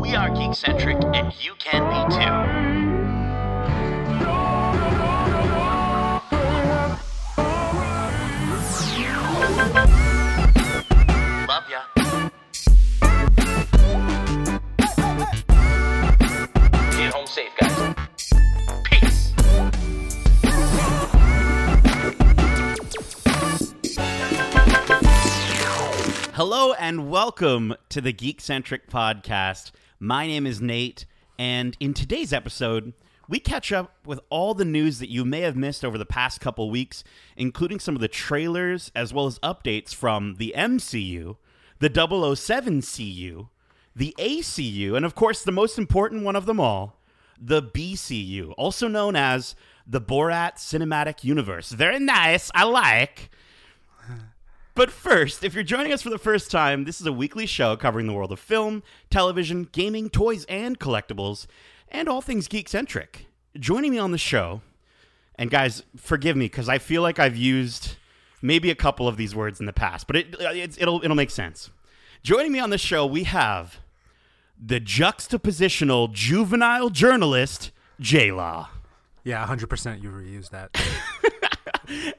We are geekcentric, and you can be too. Hello and welcome to the Geek Centric Podcast. My name is Nate, and in today's episode, we catch up with all the news that you may have missed over the past couple weeks, including some of the trailers as well as updates from the MCU, the 007 CU, the ACU, and of course, the most important one of them all, the BCU, also known as the Borat Cinematic Universe. Very nice, I like. But first, if you're joining us for the first time, this is a weekly show covering the world of film, television, gaming, toys, and collectibles, and all things geek centric. Joining me on the show, and guys, forgive me because I feel like I've used maybe a couple of these words in the past, but it, it's, it'll it'll make sense. Joining me on the show, we have the juxtapositional juvenile journalist J Law. Yeah, 100% you reuse that.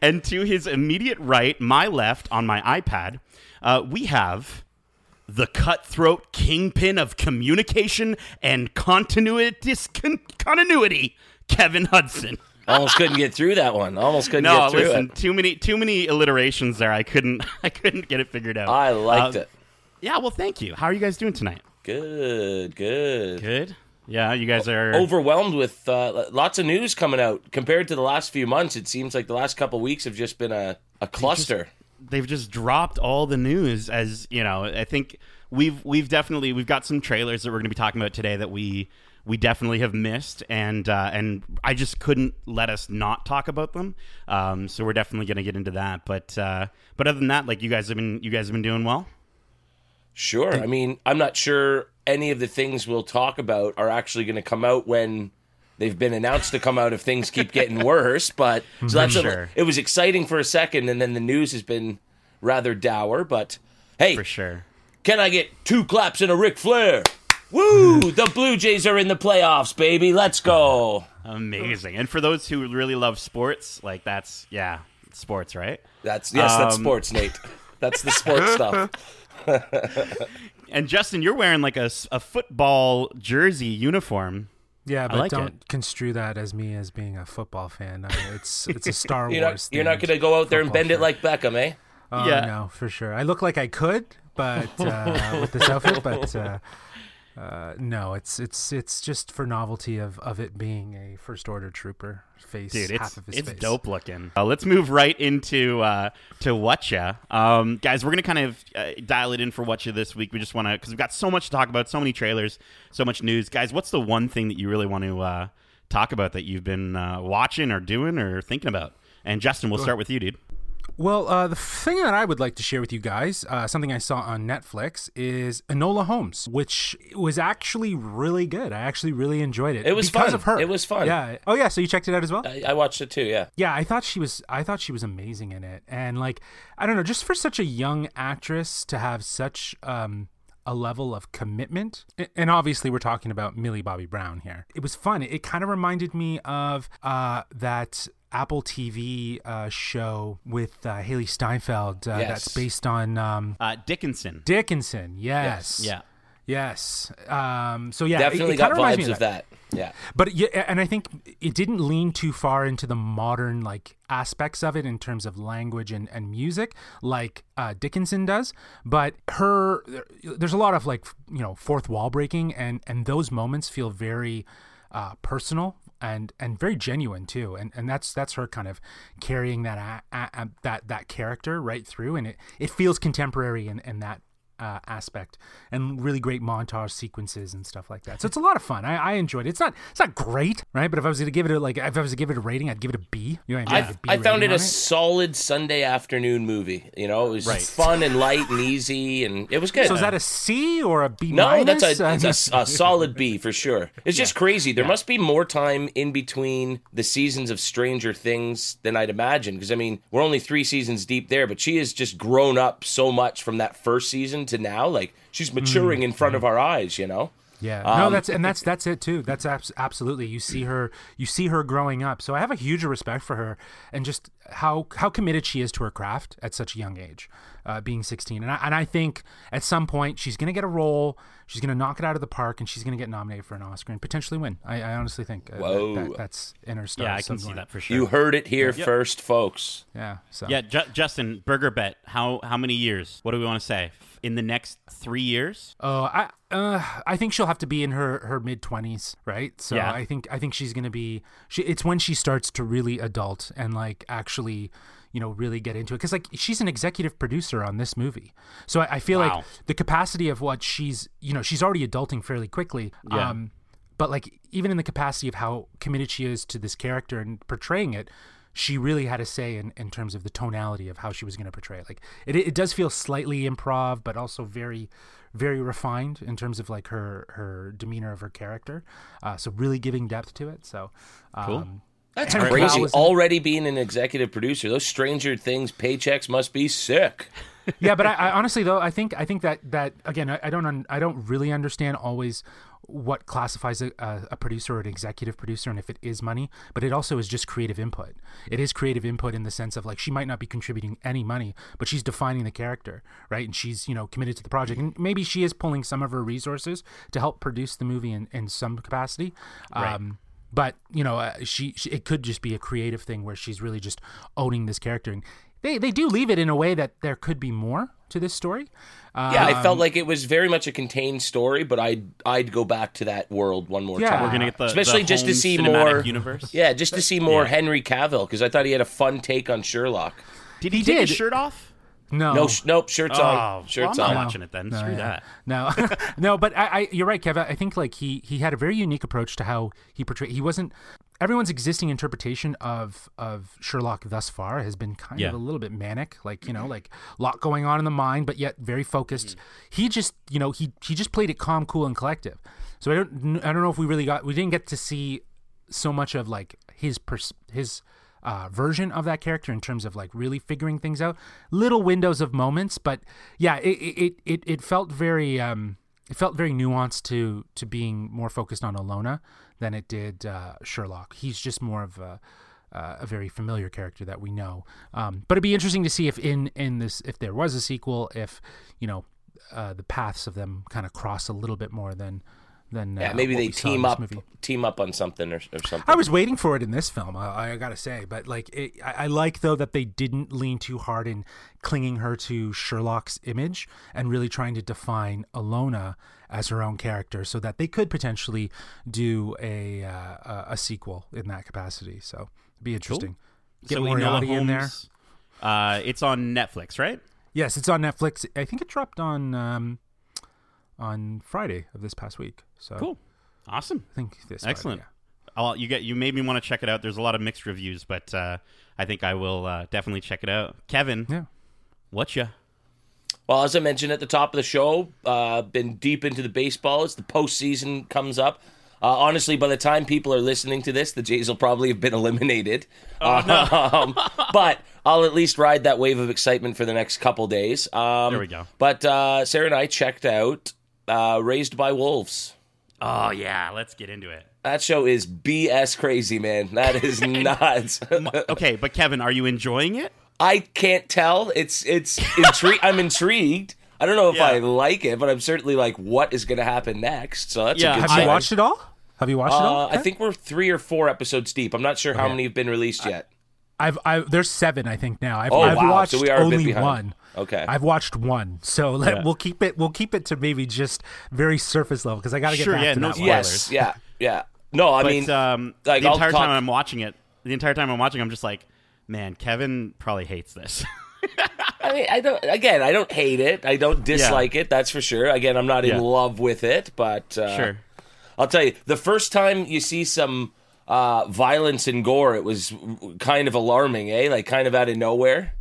And to his immediate right, my left, on my iPad, uh, we have the cutthroat kingpin of communication and continuity, discon- continuity Kevin Hudson. Almost couldn't get through that one. Almost couldn't No, get through listen, it. too many too many alliterations there. I couldn't I couldn't get it figured out. I liked Uh, it. Yeah, well, thank you. How are you guys doing tonight? Good, good. Good. Yeah, you guys are Overwhelmed with uh, lots of news coming out. Compared to the last few months, it seems like the last couple weeks have just been a, a cluster. they've just dropped all the news as you know i think we've we've definitely we've got some trailers that we're going to be talking about today that we we definitely have missed and uh, and i just couldn't let us not talk about them um, so we're definitely going to get into that but uh, but other than that like you guys have been you guys have been doing well Sure. I mean, I'm not sure any of the things we'll talk about are actually going to come out when they've been announced to come out if things keep getting worse. But so that's a- it was exciting for a second, and then the news has been rather dour. But hey, for sure Can I get two claps and a Ric Flair? Woo! the Blue Jays are in the playoffs, baby. Let's go. amazing and for those who really love sports like that's yeah sports right That's yes, that's Um, sports, Nate. That's the sports stuff. and justin you're wearing like a, a football jersey uniform Yeah, but like don't it. construe that as me as being a football fan. Uh, it's it's a Star You're Wars. not, you're not going to go out there and football bend it like Beckham, eh? Oh, Yeah. no, for sure. I look like I could, but uh, with this outfit, but uh, uh, no, it's it's it's just for novelty of, of it being a first order trooper face, Dude, it's half of his it's face. dope looking. Uh, let's move right into uh, to Whatcha, um, guys. We're gonna kind of uh, dial it in for Whatcha this week. We just want to because we've got so much to talk about, so many trailers, so much news, guys. What's the one thing that you really want to uh, talk about that you've been uh, watching or doing or thinking about? And Justin, we'll start with you, dude. Well, uh, the thing that I would like to share with you guys, uh, something I saw on Netflix, is Enola Holmes, which was actually really good. I actually really enjoyed it. It was because fun. of her. It was fun. Yeah. Oh yeah. So you checked it out as well? I, I watched it too, yeah. yeah, I thought she was. I thought she was amazing in it, and like, I don't know, just for such a young actress to have such um, a level of commitment, and obviously we're talking about Millie Bobby Brown here. It was fun. It, it kind of reminded me of uh, that Apple TV uh, show with uh, Hailee Steinfeld uh, Yes. that's based on um, Uh, Dickinson. Dickinson. Yes. Yeah. Yes. Um, so yeah, Definitely it, got reminds me vibes of that. Yeah. but yeah, and I think it didn't lean too far into the modern like aspects of it in terms of language and, and music like uh, Dickinson does. But her, there's a lot of like you know fourth wall breaking, and and those moments feel very uh, personal and and very genuine too. And and that's that's her kind of carrying that that that character right through, and it it feels contemporary in, in that uh, aspect and really great montage sequences and stuff like that. So it's a lot of fun. I, I enjoyed it. It's not it's not great, right? But if I was going to give it a, like if I was to give it a rating, I'd give it a B. You know I, mean? I, Like a B I found it a on solid Sunday afternoon movie. You know, it was Right. fun and light and easy, and it was good. So is that a C or a B no, minus? that's a, a a, solid B for sure. It's just crazy. There must be more time in between the seasons of Stranger Things than I'd imagine. Because I mean, we're only three seasons deep there, but she has just grown up so much from that first season then to now, like she's maturing in front of our eyes. You know. Yeah, no, Um, that's and that's that's it too. That's abs- absolutely you see her you see her growing up. So I have a huge respect for her and just how how committed she is to her craft at such a young age, uh, being 16. And I, and I think at some point she's gonna get a role, she's gonna knock it out of the park, and she's gonna get nominated for an Oscar and potentially win. I, I honestly think uh, Whoa. that- that's in her stars. Yeah, I can see that for sure. You heard it here first, folks. Yeah. So yeah, Ju- Justin, burger bet. How how many years? What do we want to say? In the next three years? Oh, I uh, I think she'll have to be in her, her mid twenties, right? So Yeah. I think I think she's gonna be. She, it's when she starts to really adult and like actually, you know, really get into it. Because like she's an executive producer on this movie, so I, I feel Wow. like the capacity of what she's, you know, she's already adulting fairly quickly. Yeah. Um, but like even in the capacity of how committed she is to this character and portraying it she really had a say in, in terms of the tonality of how she was going to portray it like it, it does feel slightly improv but also very very refined in terms of like her her demeanor of her character uh, so really giving depth to it so um, That's Henry crazy. Cavill Already being an executive producer, those Stranger Things paychecks must be sick. yeah, but I, I honestly though I think I think that that again I, I don't un, I don't really understand always what classifies a, a, a producer or an executive producer and if it is money, but it also is just creative input. It is creative input in the sense of like she might not be contributing any money, but she's defining the character, right? And she's you know committed to the project, and maybe she is pulling some of her resources to help produce the movie in, in some capacity. Um, but you know, uh, she, she it could just be a creative thing where she's really just owning this character, and they they do leave it in a way that there could be more to this story. Uh, Yeah, I felt like it was very much a contained story, but I'd I'd go back to that world one more Yeah. time. We're gonna get the especially the just to see more universe. Yeah, just to see more Yeah. Henry Cavill because I thought he had a fun take on Sherlock. Did he, He take his shirt off? No, No, sh- nope, shirts Oh, on, well, shirts I'm not on. watching it then. No, Screw yeah. that. No, no, but I, I, you're right, Kev. I think like he he had a very unique approach to how he portrayed. He wasn't everyone's existing interpretation of of Sherlock thus far has been kind Yeah. of a little bit manic, like you know, like a lot going on in the mind, but yet very focused. Mm-hmm. He just you know he he just played it calm, cool, and collective. So I don't I don't know if we really got we didn't get to see so much of like his pers- his uh, version of that character in terms of like really figuring things out. Little windows of moments, but yeah, it it it, it felt very um it felt very nuanced to to being more focused on Alona than it did uh, Sherlock. He's just more of a uh, a very familiar character that we know. Um, but it'd be interesting to see if in in this if there was a sequel, if you know uh, the paths of them kind of cross a little bit more than than uh, Yeah, maybe what they we team up movie. team up on something or, or something. I was waiting for it in this film. I, I gotta say, but like, it, I, I like though that they didn't lean too hard in clinging her to Sherlock's image and really trying to define Alona as her own character, so that they could potentially do a uh, a, a sequel in that capacity. So it'd be interesting. Get so Enola Moriarty in there. Uh, it's on Netflix, right? Yes, it's on Netflix. I think it dropped on um, on Friday of this past week. So Cool. Awesome. I think this. Friday, Excellent. yeah. I'll, you get you made me want to check it out. There's a lot of mixed reviews, but uh, I think I will uh, definitely check it out. Kevin, Yeah. what's ya? Well, as I mentioned at the top of the show, uh, been deep into the baseball as the postseason comes up. Uh, honestly, by the time people are listening to this, the Jays will probably have been eliminated. um, but I'll at least ride that wave of excitement for the next couple days. Um, There we go. But uh, Sarah and I checked out uh, Raised by Wolves. Oh yeah, let's get into it. That show is BS crazy, man. That is nuts. Okay, but Kevin, are you enjoying it? I can't tell. It's it's intri- I'm intrigued. I don't know if Yeah. I like it, but I'm certainly like, what is going to happen next? So that's Yeah, a good Have sign. you watched it all? Have you watched it all? Uh, I think we're three or four episodes deep. I'm not sure how many have been released yet. I've, I've there's seven I think now. I've, Oh, I've wow. watched So we are only behind. one. Okay. I've watched one, so let, Yeah. we'll keep it. We'll keep it to maybe just very surface level because I got to get Sure, back yeah, to no that one. spoilers. yes. Yeah. Yeah. No, I But mean, um, like, the entire talk- time I'm watching it, the entire time I'm watching, I'm just like, man, Kevin probably hates this. I mean, I don't. Again, I don't hate it. I don't dislike it. That's for sure. Again, I'm not in Yeah. love with it, but uh, sure. I'll tell you, the first time you see some uh, violence and gore, it was kind of alarming, eh? Like kind of out of nowhere.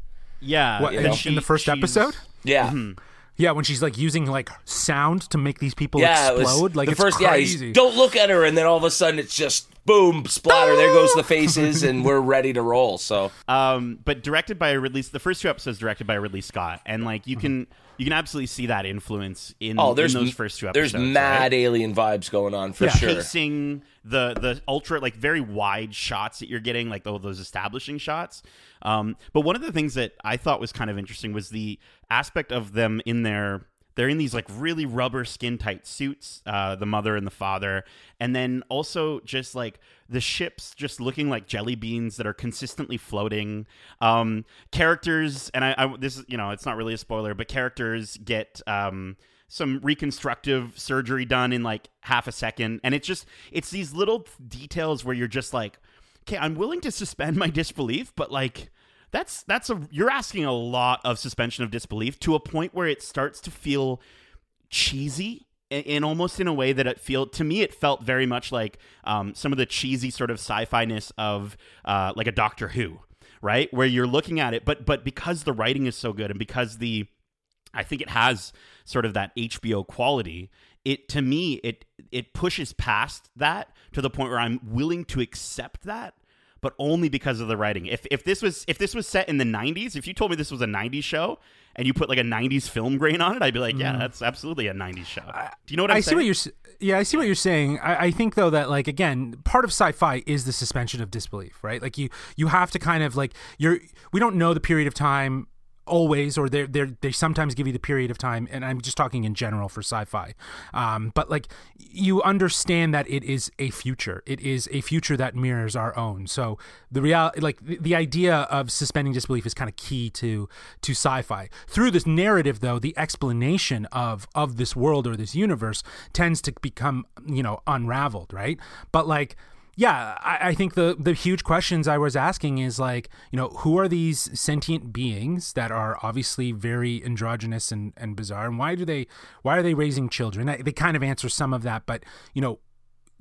Yeah, What, and in, she- in the first episode? Yeah. Mm-hmm. Yeah, when she's like using like sound to make these people Yeah, it explode. like the it's first. crazy. Yeah, don't look at her, and then all of a sudden it's just boom, splatter. There goes the faces, and we're ready to roll. So Um, but directed by Ridley. The first two episodes directed by Ridley Scott, and like you can you can absolutely see that influence in, Oh, there's in those first two episodes. There's mad right? alien vibes going on for Yeah. sure. pacing, the the ultra like very wide shots that you're getting, like all those establishing shots. Um, but one of the things that I thought was kind of interesting was the aspect of them in their they're in these like really rubber skin tight suits, uh, the mother and the father, and then also just like the ships just looking like jelly beans that are consistently floating. Um, characters, and I, I this is you know it's not really a spoiler, but characters get um, some reconstructive surgery done in like half a second, and it's just it's these little details where you're just like, okay, I'm willing to suspend my disbelief, but like that's that's a you're asking a lot of suspension of disbelief to a point where it starts to feel cheesy in almost in a way that it feel to me it felt very much like um, some of the cheesy sort of sci-fi ness of uh, like a Doctor Who, right? Where you're looking at it, but but because the writing is so good and because the I think it has sort of that HBO quality. It to me it it pushes past that to the point where I'm willing to accept that but only because of the writing. If if this was if this was set in the 90s, if you told me this was a 90s show and you put like a 90s film grain on it, I'd be like, yeah, mm. that's absolutely a 90s show. Do you know what I'm I saying? see what you're. Yeah, I see what you're saying. I, I think though that like again, part of sci-fi is the suspension of disbelief, right? Like you you have to kind of like you're. We don't know the period of time always, or they they they sometimes give you the period of time, and I'm just talking in general for sci-fi. Um, but like you understand that it is a future. It is a future that mirrors our own. So the real like the, the idea of suspending disbelief is kind of key to to sci-fi. Through this narrative, though, the explanation of of this world or this universe tends to become you know unraveled, right? But like yeah, I, I think the the huge questions I was asking is like, you know, who are these sentient beings that are obviously very androgynous and, and bizarre, and why do they why are they raising children? I, they kind of answer some of that, but you know,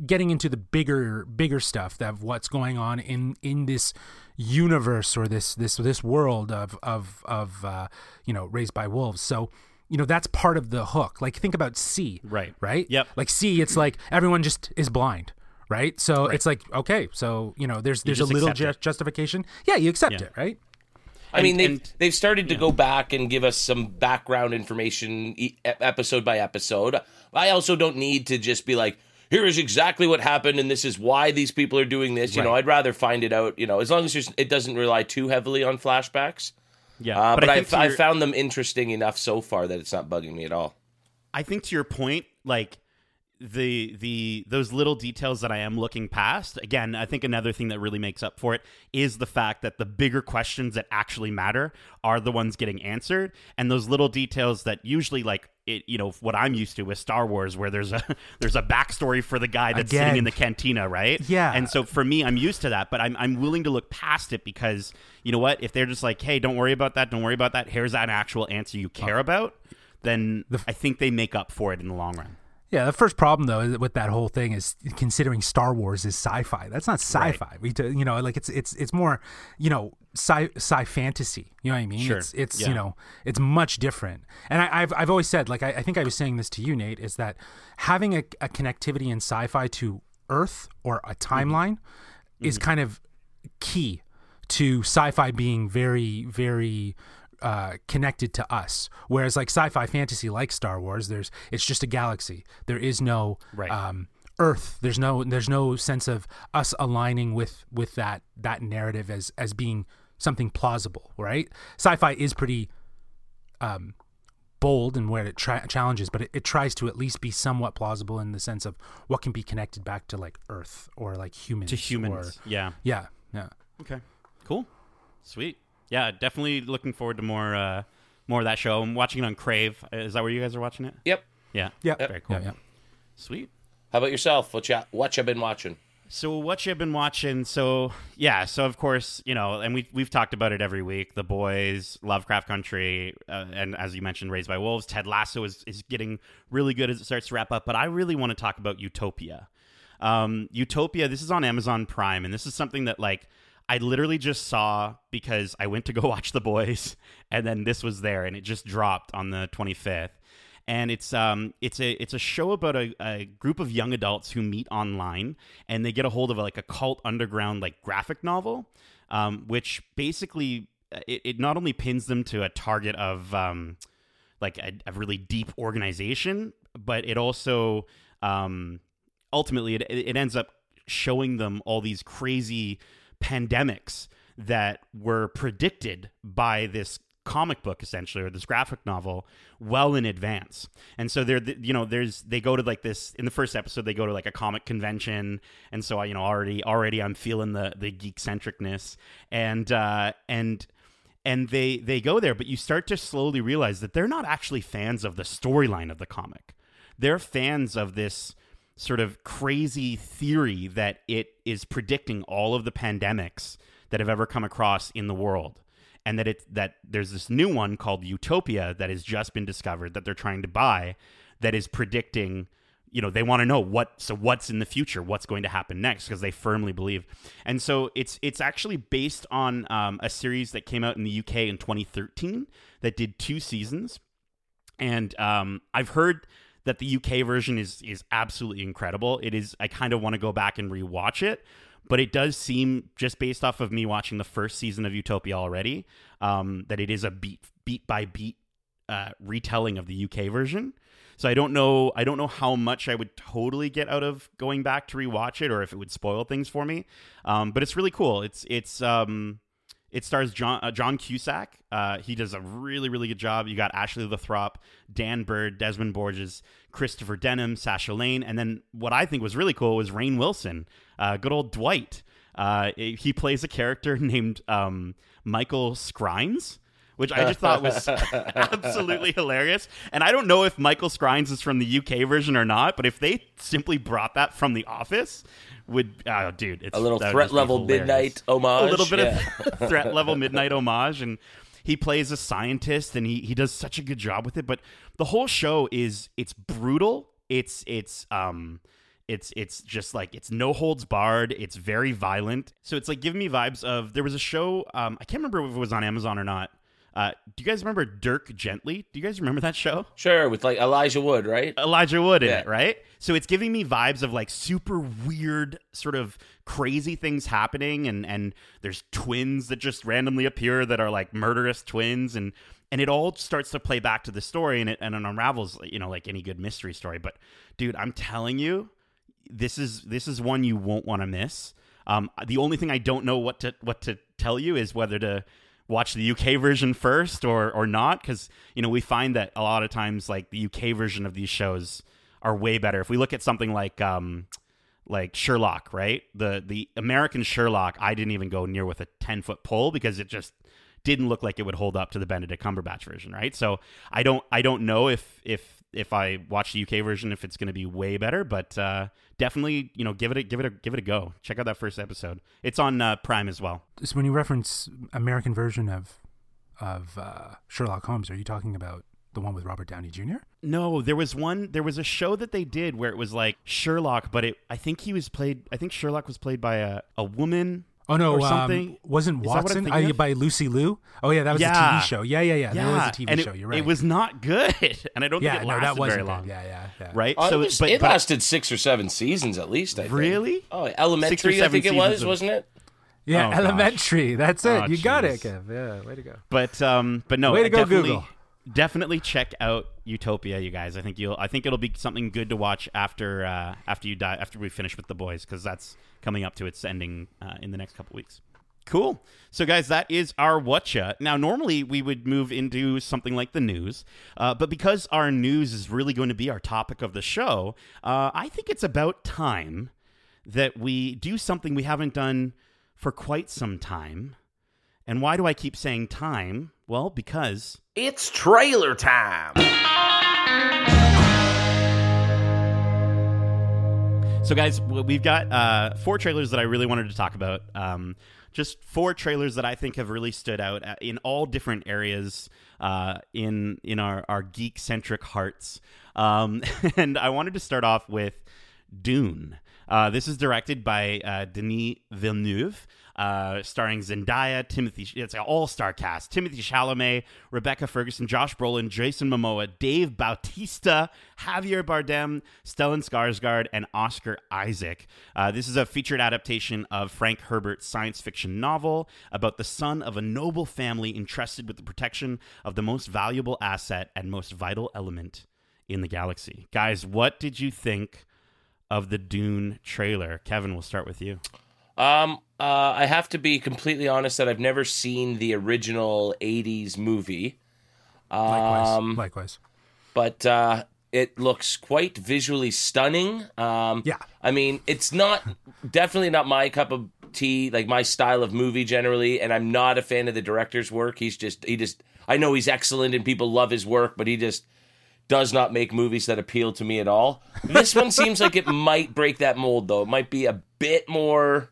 getting into the bigger bigger stuff of what's going on in in this universe or this this this world of of of uh, you know raised by wolves. So you know that's part of the hook. Like think about See, Right. Right. Yep. Like See, it's like everyone just is blind. Right, so it's like okay, so you know, there's there's a little ju- justification. Yeah, you accept Yeah. it, right? I mean, they've and- they've started to go back and give us some background information e- episode by episode. I also don't need to just be like, here is exactly what happened, and this is why these people are doing this. You know, I'd rather find it out. You know, as long as there's, it doesn't rely too heavily on flashbacks. yeah, Uh, but I I've, I've found them interesting enough so far that it's not bugging me at all. I think to your point, like the the those little details that I am looking past. Again, I think another thing that really makes up for it is the fact that the bigger questions that actually matter are the ones getting answered, and those little details that usually like it. You know what I'm used to with Star Wars, where there's a there's a backstory for the guy that's sitting in the cantina, right? Yeah. and so for me, I'm used to that, but I'm I'm willing to look past it because you know what? If they're just like, hey, don't worry about that, don't worry about that. Here's an actual answer you care uh, about. Then I think they make up for it in the long run. Yeah, the first problem though with that whole thing is considering Star Wars is sci-fi. That's not sci-fi. We, do- you know, like it's it's it's more, you know, sci sci fantasy. You know what I mean? Sure. It's it's Yeah. you know, it's much different. And I, I've I've always said, like I, I think I was saying this to you, Nate, is that having a, a connectivity in sci-fi to Earth or a mm-hmm. timeline is mm-hmm. kind of key to sci-fi being very very uh, connected to us whereas like sci-fi fantasy like star wars there's it's just a galaxy there is no Right. um, earth there's no there's no sense of us aligning with with that that narrative as as being something plausible right sci-fi is pretty um bold in where it tra- challenges but it, it tries to at least be somewhat plausible in the sense of what can be connected back to like earth or like humans to humans. or- yeah. yeah yeah Okay. Cool. Sweet. Yeah, definitely looking forward to more uh more of that show. I'm watching it on Crave. Is that where you guys are watching it? Yep. Yeah. Yeah. Very cool. Yeah, yeah. Sweet. How about yourself? What you what you been watching? So what you've been watching? So yeah, so of course you know, and we we've talked about it every week. The Boys, Lovecraft Country, uh, and as you mentioned, Raised by Wolves. Ted Lasso is is getting really good as it starts to wrap up. But I really want to talk about Utopia. Um, Utopia. This is on Amazon Prime, and this is something that like I literally just saw because I went to go watch The Boys, and then this was there, and it just dropped on the 25th. And it's um it's a it's a show about a, a group of young adults who meet online, and they get a hold of like a cult underground like graphic novel, um, which basically it, it not only pins them to a target of um, like a, a really deep organization, but it also um, ultimately it, it ends up showing them all these crazy pandemics that were predicted by this comic book essentially or this graphic novel well in advance. And so they're you know there's they go to like this in the first episode they go to like a comic convention. And so i you know already already i'm feeling the the geek centricness and uh and and they they go there but you start to slowly realize that they're not actually fans of the storyline of the comic. They're fans of this sort of crazy theory that it is predicting all of the pandemics that have ever come across in the world. And that it that there's this new one called Utopia that has just been discovered that they're trying to buy that is predicting you know they want to know what so what's in the future? What's going to happen next? Because they firmly believe. And so it's it's actually based on um, a series that came out in the uk in 2013 that did two seasons. And um, i've heard that the uk version is is absolutely incredible it is i kind of want to go back and rewatch it but it does seem just based off of me watching the first season of utopia already um, that it is a beat beat by beat uh, retelling of the uk version so I don't know. I don't know how much I would totally get out of going back to rewatch it, or if it would spoil things for me. Um, but it's really cool. It's it's um, it stars John uh, John Cusack. Uh, he does a really really good job. You got Ashleigh LaThrop, Dan Byrd, Desmin Borges, Christopher Denham, Sasha Lane, and then what I think was really cool was Rainn Wilson, uh, good old Dwight. Uh, he plays a character named um, Michael Scrines which I just thought was absolutely hilarious. And I don't know if Michael Scrines is from the UK version or not, but if they simply brought that from The Office, would oh, dude, it's a little threat level midnight homage, a little bit yeah. of threat level midnight homage, and he plays a scientist, and he he does such a good job with it. But the whole show is it's brutal. It's it's um it's it's just like it's no holds barred. It's very violent. So it's like giving me vibes of there was a show. Um, I can't remember if it was on Amazon or not. Uh, do you guys remember Dirk Gently? Do you guys remember that show? Sure, with like Elijah Wood, right? Elijah Wood in Yeah. it, right? So it's giving me vibes of like super weird, sort of crazy things happening, and and there's twins that just randomly appear that are like murderous twins, and and it all starts to play back to the story, and it and it unravels, you know, like any good mystery story. But dude, I'm telling you, this is this is one you won't want to miss. Um, the only thing I don't know what to what to tell you is whether to watch the UK version first or or not because you know we find that a lot of times like the UK version of these shows are way better. If we look at something like um like Sherlock, right? The the American Sherlock, I didn't even go near with a 10 foot pole because it just didn't look like it would hold up to the Benedict Cumberbatch version, right? So I don't I don't know if if if I watch the UK version if it's going to be way better, but uh, definitely you know give it a give it a give it a go. Check out that first episode. It's on uh, Prime as well. So when you reference American version of of uh, Sherlock Holmes, are you talking about the one with Robert Downey Jr.? No, there was one. There was a show that they did where it was like Sherlock, but it. I think he was played. I think Sherlock was played by a, a woman. Oh no, or um, wasn't Is that what I'm Watson thinking uh, of? by Lucy Liu? Oh yeah, that was a TV show. Yeah, yeah, yeah. That was a TV and show. it, You're right. It was not good, and I don't yeah, think it no, lasted that wasn't very long. good. Yeah, yeah, yeah. Right. Oh, so, it was- but, it but- lasted six or seven seasons at least. I think. Really? Oh, Six or elementary. I think it was, of- wasn't it? Yeah, Oh, gosh. elementary. That's it. Oh, you got it, jeez. Kev. Yeah, way to go. But um, but no, Way to go, Google. Definitely check out Utopia, you guys. I think you'll. I think it'll be something good to watch after uh, after you die after we finish with the boys because that's coming up to its ending uh, in the next couple weeks. Cool. So, guys, that is our whatcha. Now, normally we would move into something like the news, uh, but because our news is really going to be our topic of the show, uh, I think it's about time that we do something we haven't done for quite some time. And why do I keep saying time? Well, because It's trailer time. So, guys, we've got uh, four trailers that I really wanted to talk about. Um, just four trailers that I think have really stood out uh, in all different areas uh, in in our, our geek centric hearts. Um, and I wanted to start off with Dune. Uh, this is directed by uh, Denis Villeneuve. Uh, starring Zendaya, Timothy. It's an all-star cast: Timothy Chalamet, Rebecca Ferguson, Josh Brolin, Jason Momoa, Dave Bautista, Javier Bardem, Stellan Skarsgård, and Oscar Isaac. Uh, this is a featured adaptation of Frank Herbert's science fiction novel about the son of a noble family entrusted with the protection of the most valuable asset and most vital element in the galaxy. Guys, what did you think of the Dune trailer? Kevin, we'll start with you. Um, uh, I have to be completely honest that I've never seen the original '80s movie. Likewise. Um, Likewise. but uh, it looks quite visually stunning. Um, Yeah. I mean, it's not definitely not my cup of tea, like my style of movie generally, and I'm not a fan of the director's work. He's just he just I know he's excellent and people love his work, but he just does not make movies that appeal to me at all. This one seems like it might break that mold though. It might be a bit more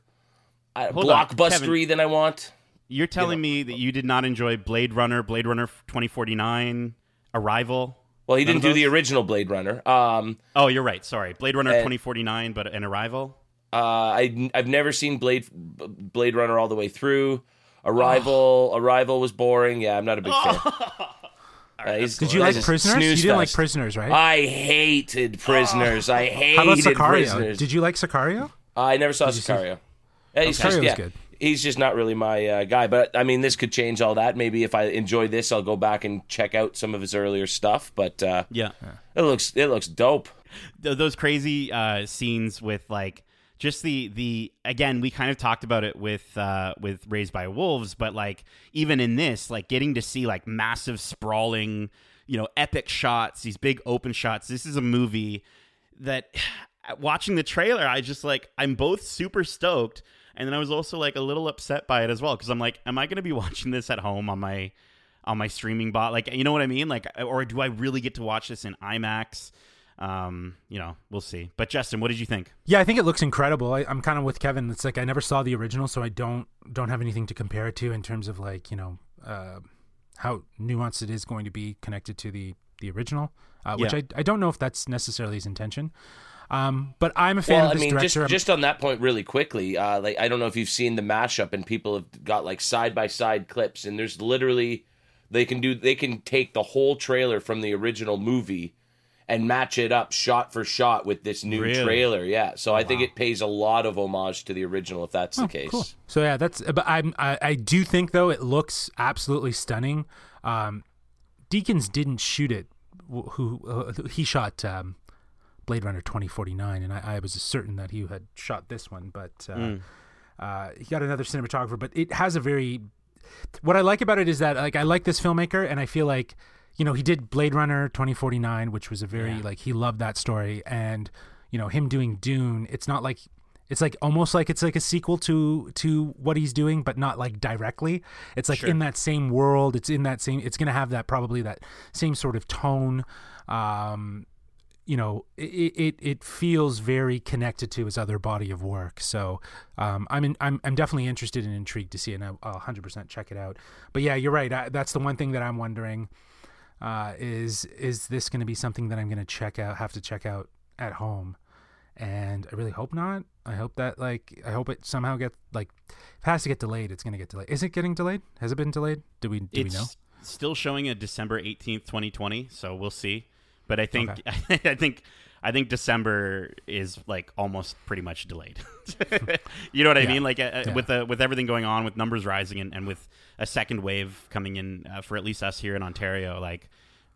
uh, Hold on, blockbustery than I want. You're telling me that you did not enjoy Blade Runner, Blade Runner 2049, Arrival? Well, he None didn't do the original Blade Runner. Um, Oh, you're right. Sorry, Blade Runner Uh, 2049, but an Arrival. Uh, I I've never seen Blade Blade Runner all the way through. Arrival Arrival was boring. Yeah, I'm not a big fan. Uh, Did you like Prisoners? You didn't like. Prisoners, right? I hated Prisoners. I hated How about Sicario? Prisoners. Did you like Sicario? I never saw you see- Sicario. Yeah, he's just yeah, good. he's just not really my uh, guy. But I mean, this could change all that. Maybe if I enjoy this, I'll go back and check out some of his earlier stuff. But uh, Yeah. it looks it looks dope. Those crazy uh, scenes with like just the the again we kind of talked about it with uh, with Raised by Wolves, but like even in this, like getting to see like massive sprawling, you know, epic shots, these big open shots. This is a movie that watching the trailer, I just like I'm both super stoked, and then I was also like a little upset by it as well because I'm like, am I going to be watching this at home on my on my streaming bot? Like, you know what I mean? Like, or do I really get to watch this in IMAX? Um, you know, we'll see. But Justin, what did you think? Yeah, I think it looks incredible. I, I'm kind of with Kevin. It's like I never saw the original, so I don't don't have anything to compare it to in terms of like you know uh, how nuanced it is going to be connected to the the original. Uh, which Yeah. I I don't know if that's necessarily his intention. Um, but I'm a fan Well, of I mean, just director. I'm- just on that point, really quickly, uh, like I don't know if you've seen the mashup, and people have got like side by side clips, and there's literally they can do they can take the whole trailer from the original movie and match it up shot for shot with this new Really? trailer. Yeah, so I think it pays a lot of homage to the original, if that's the case. Oh, Cool. So yeah, that's. But I'm. I, I do think though it looks absolutely stunning. Um, Deakins didn't shoot it. wh- Who uh, he shot um, Blade Runner 2049, and I, I was certain that he had shot this one, but uh, Hmm. uh, he got another cinematographer. But it has a very. What I like about it is that like I like this filmmaker, and I feel like you know he did Blade Runner 2049, which was a very like he loved that story, and you know him doing Dune. It's not like it's like almost like it's like a sequel to to what he's doing, but not like directly. It's like in that same world. It's in that same. It's gonna have that probably that same sort of tone. Um, you know, it, it it feels very connected to his other body of work. So um, I'm in, I'm I'm definitely interested and intrigued to see it. And I'll 100 percent check it out. But yeah, you're right. I, that's the one thing that I'm wondering uh, is is this going to be something that I'm going to check out, have to check out at home? And I really hope not. I hope that like I hope it somehow gets like if it has to get delayed, it's going to get delayed. Is it getting delayed? Has it been delayed? Do we do it's we know? still showing a December 18th, 2020, so we'll see. But I think I think I think December is like almost pretty much delayed. you know what I Yeah. mean? Like uh, Yeah. with uh, with everything going on, with numbers rising, and, and with a second wave coming in uh, for at least us here in Ontario, like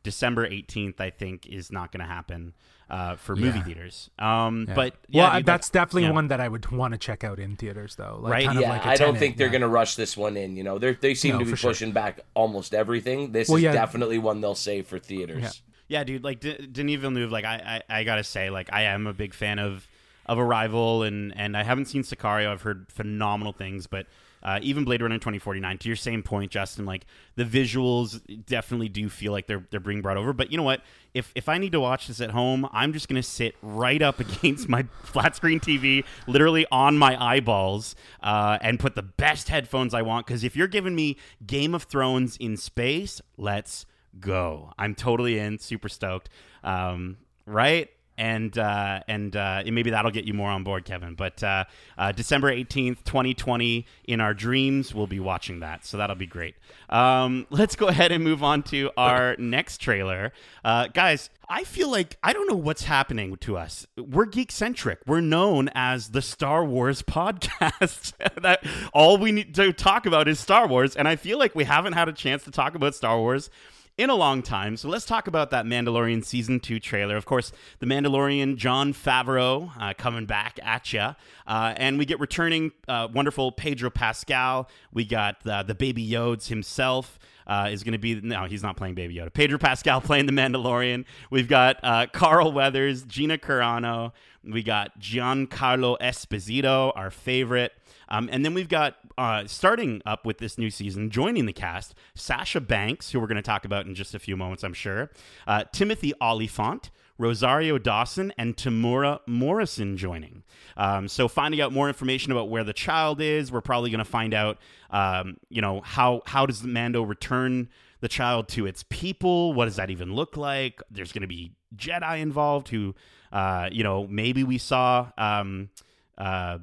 December 18th, I think is not going to happen uh, for movie Yeah. theaters. Um, Yeah. But well, yeah, I- dude, that's like- definitely yeah. one that I would want to check out in theaters, though. Like, Right? Kind of Yeah, like a I don't think they're yeah. going to rush this one in. You know, they they seem No, to be for sure. pushing back almost everything. This Well, is yeah. definitely one they'll save for theaters. Yeah. Dude. Like D- Denis Villeneuve, like I, I, I gotta say, like I am a big fan of of Arrival, and and I haven't seen Sicario. I've heard phenomenal things, but uh, even Blade Runner twenty forty nine. To your same point, Justin, like the visuals definitely do feel like they're they're being brought over. But you know what? If if I need to watch this at home, I'm just gonna sit right up against my flat screen TV, literally on my eyeballs, uh, and put the best headphones I want. Because if you're giving me Game of Thrones in space, let's go. I'm totally in, super stoked. Um, right? and uh, and uh, maybe that'll get you more on board, Kevin. But uh, uh, December eighteenth, twenty twenty, in our dreams, we'll be watching that, so that'll be great. Um, let's go ahead and move on to our next trailer, uh, guys. I feel like I don't know what's happening to us. We're geek centric. We're known as the Star Wars podcast. that all we need to talk about is Star Wars, and I feel like we haven't had a chance to talk about Star Wars in a long time. So let's talk about that Mandalorian season two trailer. Of course, the Mandalorian Jon Favreau uh, coming back at you, uh, and we get returning uh, wonderful Pedro Pascal. We got the Baby Yodes himself. Uh, is going to be no, he's not playing Baby Yoda. Pedro Pascal playing the Mandalorian. We've got uh, Carl Weathers, Gina Carano. We got Giancarlo Esposito, our favorite. Um, and then we've got uh, starting up with this new season, joining the cast, Sasha Banks, who we're going to talk about in just a few moments, I'm sure. Uh, Timothy Olyphant. Rosario Dawson, and Temuera Morrison joining. Um, so finding out more information about where the child is, we're probably going to find out, um, you know, how how does the Mando return the child to its people? What does that even look like? There's going to be Jedi involved who, uh, you know, maybe we saw. Um, uh,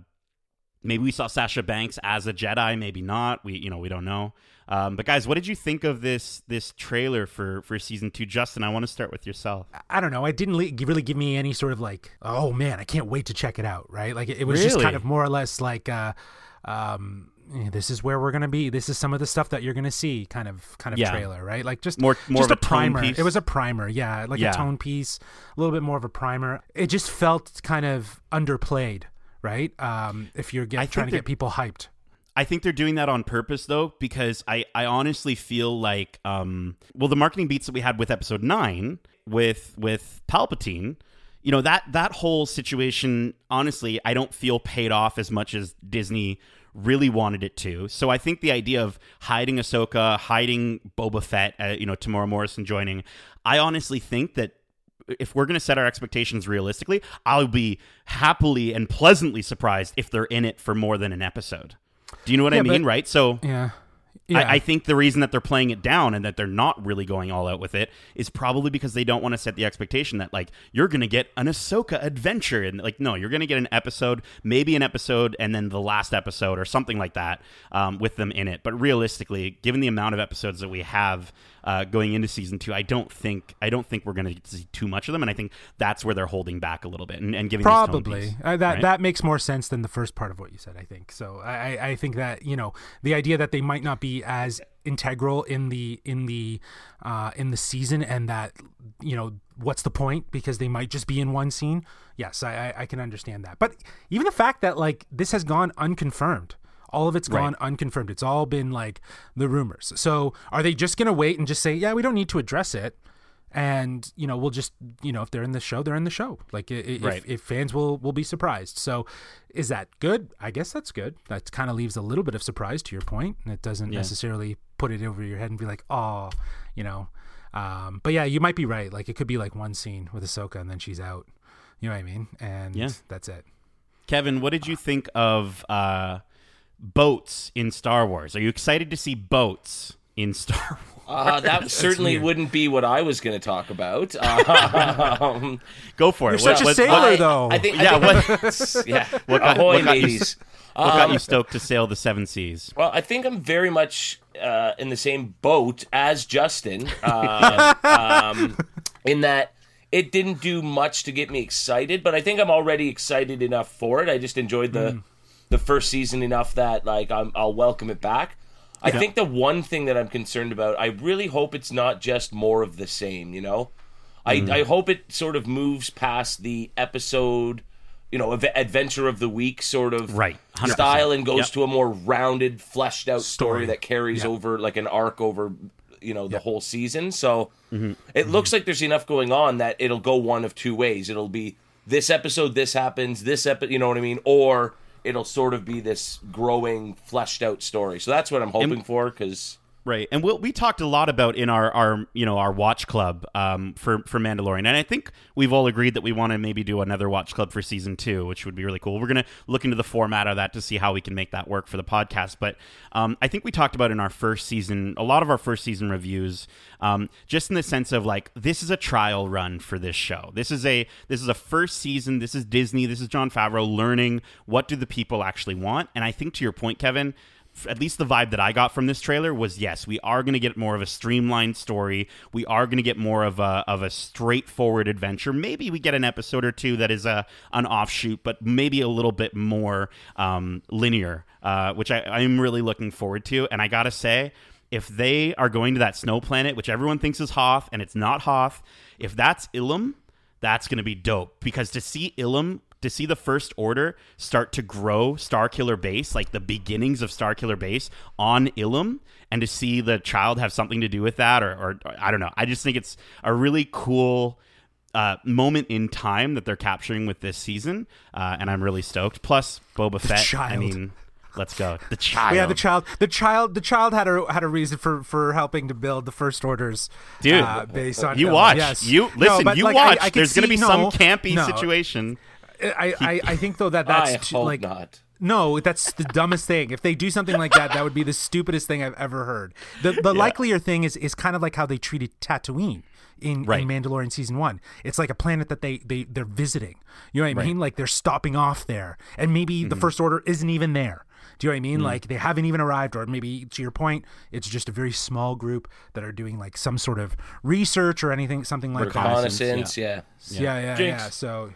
maybe we saw Sasha Banks as a Jedi, maybe not. We you know we don't know. Um, but guys, what did you think of this this trailer for for season two? Justin, I want to start with yourself. I don't know. It didn't really give me any sort of like, oh man, I can't wait to check it out. Right? Like it, was really? just kind of more or less like. Uh, um, this is where we're gonna be. This is some of the stuff that you're gonna see. Kind of, kind of yeah. trailer, right? Like just more, more just a, a primer. It was a primer, yeah, like yeah. a tone piece, a little bit more of a primer. It just felt kind of underplayed, right? Um, if you're get, trying to get people hyped. I think they're doing that on purpose though, because I, I honestly feel like um well the marketing beats that we had with episode nine with with Palpatine, you know, that that whole situation, honestly, I don't feel paid off as much as Disney really wanted it to. So I think the idea of hiding Ahsoka, hiding Boba Fett, uh, you know, Temuera Morrison joining, I honestly think that if we're going to set our expectations realistically, I'll be happily and pleasantly surprised if they're in it for more than an episode. Do you know what yeah, I mean? But, right? So yeah. Yeah. I, I, think the reason that they're playing it down and that they're not really going all out with it is probably because they don't want to set the expectation that like you're going to get an Ahsoka adventure and like no, you're going to get an episode, maybe an episode, and then the last episode or something like that um, with them in it. But realistically, given the amount of episodes that we have uh, going into season two. I don't think I don't think we're going to see too much of them, and I think that's where they're holding back a little bit and, and giving probably piece, uh, that right? that makes more sense than the first part of what you said. I think so. I I think that you know the idea that they might not be as integral in the in the uh, in the season, and that you know what's the point because they might just be in one scene. Yes, I, I, I can understand that. But even the fact that like this has gone unconfirmed all of it's gone right. unconfirmed. It's all been like the rumors. So are they just going to wait and just say, yeah, we don't need to address it? and you know we'll just you know if they're in the show they're in the show like if, right. if, fans will will be surprised so is that good i guess that's good that kind of leaves a little bit of surprise to your point and it doesn't yeah. necessarily put it over your head and be like oh you know um, but yeah you might be right like it could be like one scene with ahsoka and then she's out you know what i mean and yeah. that's it kevin what did you think of uh boats in Star Wars. Are you excited to see boats in Star Wars? Uh, that certainly weird. wouldn't be what I was going to talk about. Um, Go for it. You're what, such what, a sailor, I, though. I think. Yeah. I think, what, yeah. What got, Ahoy, what got mateys. You, what got you um, stoked to sail the seven seas? Well, I think I'm very much uh, in the same boat as Justin. Uh, um, in that it didn't do much to get me excited, but I think I'm already excited enough for it. I just enjoyed the. Mm the first season enough that like i will welcome it back. I yeah. think the one thing that I'm concerned about, I really hope it's not just more of the same. You know, mm. I I hope it sort of moves past the episode, you know, adventure of the week sort of right 100%. style and goes yep. to a more rounded, fleshed out story, story that carries yep. over like an arc over you know the yep. whole season. So mm-hmm. it mm-hmm. looks like there's enough going on that it'll go one of two ways. It'll be this episode, this happens, this episode, you know what I mean, or it'll sort of be this growing, fleshed out story. So that's what I'm hoping and, for because. Right, and we'll, we talked a lot about in our, our you know our watch club um, for for Mandalorian, and I think we've all agreed that we want to maybe do another watch club for season two, which would be really cool. We're gonna look into the format of that to see how we can make that work for the podcast. But um, I think we talked about in our first season, a lot of our first season reviews, um, just in the sense of like this is a trial run for this show. This is a this is a first season. This is Disney. This is Jon Favreau learning what do the people actually want. And I think to your point, Kevin at least the vibe that I got from this trailer was yes, we are going to get more of a streamlined story. We are going to get more of a of a straightforward adventure. Maybe we get an episode or two that is a an offshoot, but maybe a little bit more um, linear, uh, which I, I'm really looking forward to. And I gotta say, if they are going to that snow planet, which everyone thinks is Hoth, and it's not Hoth, if that's Ilum, that's going to be dope because to see Ilum to see the first order start to grow Starkiller Base, like the beginnings of Starkiller Base on Ilum, and to see the child have something to do with that, or, or, or I don't know. I just think it's a really cool uh, moment in time that they're capturing with this season, uh, and I'm really stoked. Plus, Boba Fett. I mean, let's go. The child. Yeah, the child, the child, the child had a had a reason for for helping to build the first orders, Dude, uh, based on you Ilum. watch. Yes. You listen. but, you like, watch. I could There's going to see- be some campy no. situation. I, I I think though that I that's too, hope like not. No, that's the dumbest thing. If they do something like that, that would be the stupidest thing I've ever heard. The the likelier thing is is kind of like how they treated Tatooine in, Right. in Mandalorian season one. It's like a planet that they they they're visiting. You know what I mean? Like they're stopping off there, and maybe Mm-hmm. the first order isn't even there. Do you know what I mean? Like they haven't even arrived, or maybe to your point, it's just a very small group that are doing like some sort of research or anything, something like that. Reconnaissance, yeah. Yeah, yeah, Jinx. yeah. So,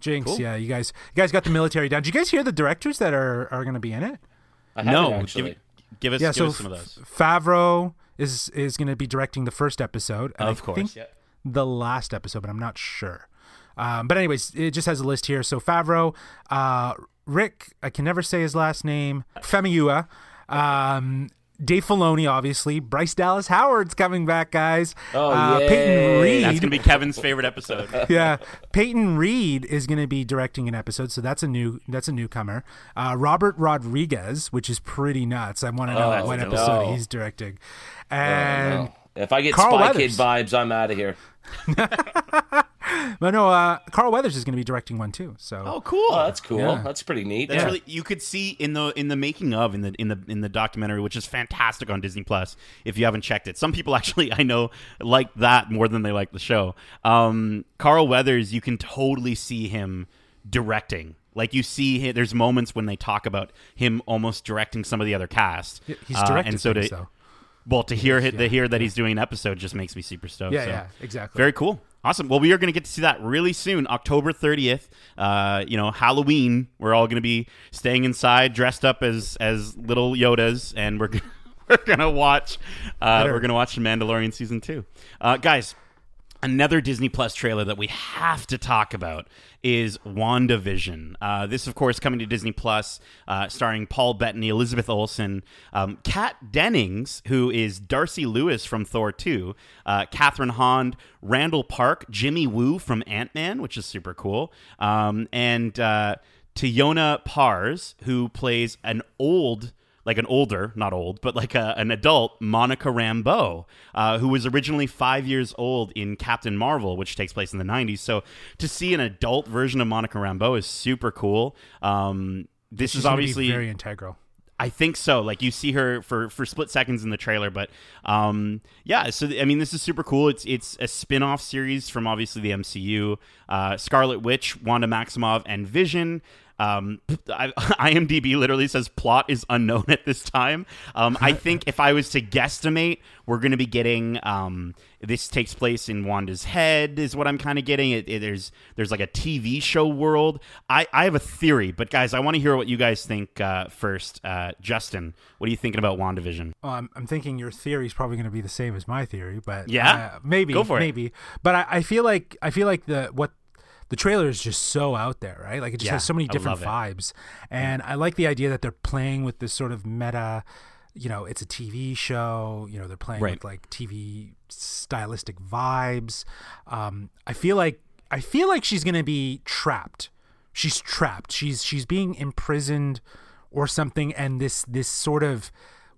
Jinx, yeah, you guys, you guys got the military down. Did you guys hear the directors that are are going to be in it? I haven't No, actually. give, give us, Yeah, give so us some of those. Favreau is is going to be directing the first episode. and Of I course, think yeah. the last episode, but I'm not sure. Um, but anyways, it just has a list here. So Favreau, uh, Rick, I can never say his last name, Femiua, um, Dave Filoni, obviously, Bryce Dallas Howard's coming back, guys. Oh, uh, yay. Peyton Reed, That's going to be Kevin's favorite episode. yeah, Peyton Reed is going to be directing an episode, so that's a new that's a newcomer. Uh, Robert Rodriguez, which is pretty nuts. I want to know Oh, what no. episode he's directing. And No. If I get Carl Spy Weathers. Kid vibes, I'm out of here. but no, uh, Carl Weathers is going to be directing one too. So Oh, cool. Oh, that's cool. Yeah. That's pretty neat. That's Yeah. really you could see in the in the making of in the in the in the documentary, which is fantastic on Disney Plus. If you haven't checked it, some people actually I know like that more than they like the show. Um, Carl Weathers, you can totally see him directing. Like you see, hi- there's moments when they talk about him almost directing some of the other cast. he's Uh, directed and so things, to though. Well to hear to hear that he's doing an episode just makes me super stoked. Yeah, so. yeah, exactly. Very cool. Awesome. Well, we are going to get to see that really soon, October 30th. Uh, you know, Halloween. We're all going to be staying inside, dressed up as as little Yodas, and we're gonna, we're going to watch. Uh, we're going to watch the Mandalorian season two, uh, guys. Another Disney Plus trailer that we have to talk about is WandaVision. Uh, this, of course, coming to Disney Plus, uh, starring Paul Bettany, Elizabeth Olsen, um, Kat Dennings, who is Darcy Lewis from Thor 2, uh, Kathryn Hahn, Randall Park, Jimmy Woo from Ant Man, which is super cool, um, and uh, Teyonah Parris, who plays an old like an older, not old, but like a, an adult Monica Rambeau, uh, who was originally five years old in Captain Marvel, which takes place in the 90s. So to see an adult version of Monica Rambeau is super cool. Um, this She's is obviously very integral. I think so. Like you see her for for split seconds in the trailer, but um, yeah. So I mean, this is super cool. It's it's a spin off series from obviously the MCU. Uh, Scarlet Witch, Wanda Maximoff, and Vision. Um, I, IMDb literally says plot is unknown at this time. Um, I think if I was to guesstimate, we're going to be getting um, this takes place in Wanda's head, is what I'm kind of getting. It, it- there's there's like a TV show world. I, I have a theory, but guys, I want to hear what you guys think uh, first. Uh, Justin, what are you thinking about WandaVision? Well, I'm, I'm thinking your theory is probably going to be the same as my theory, but Yeah? uh, maybe, Go for it. maybe. But I, I feel like I feel like the what the trailer is just so out there, right? Like it just Yeah, has so many different it. vibes, and I like the idea that they're playing with this sort of meta. You know, it's a TV show. You know, they're playing Right. with like TV stylistic vibes. Um, I feel like I feel like she's going to be trapped. She's trapped. She's she's being imprisoned or something, and this this sort of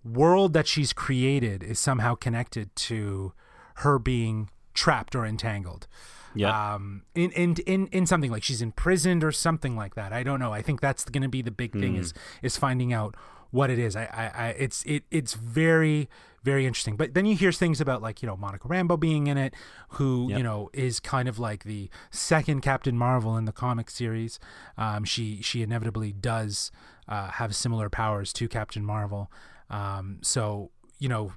world that she's created is somehow connected to her being trapped or entangled. Yeah. Um, in, in in in something like she's imprisoned or something like that. I don't know. I think that's going to be the big thing is is finding out what it is. I, I, I it's it it's very very interesting. But then you hear things about like you know Monica Rambeau being in it, who Yep. you know is kind of like the second Captain Marvel in the comic series. Um, she she inevitably does uh, have similar powers to Captain Marvel. Um, so you know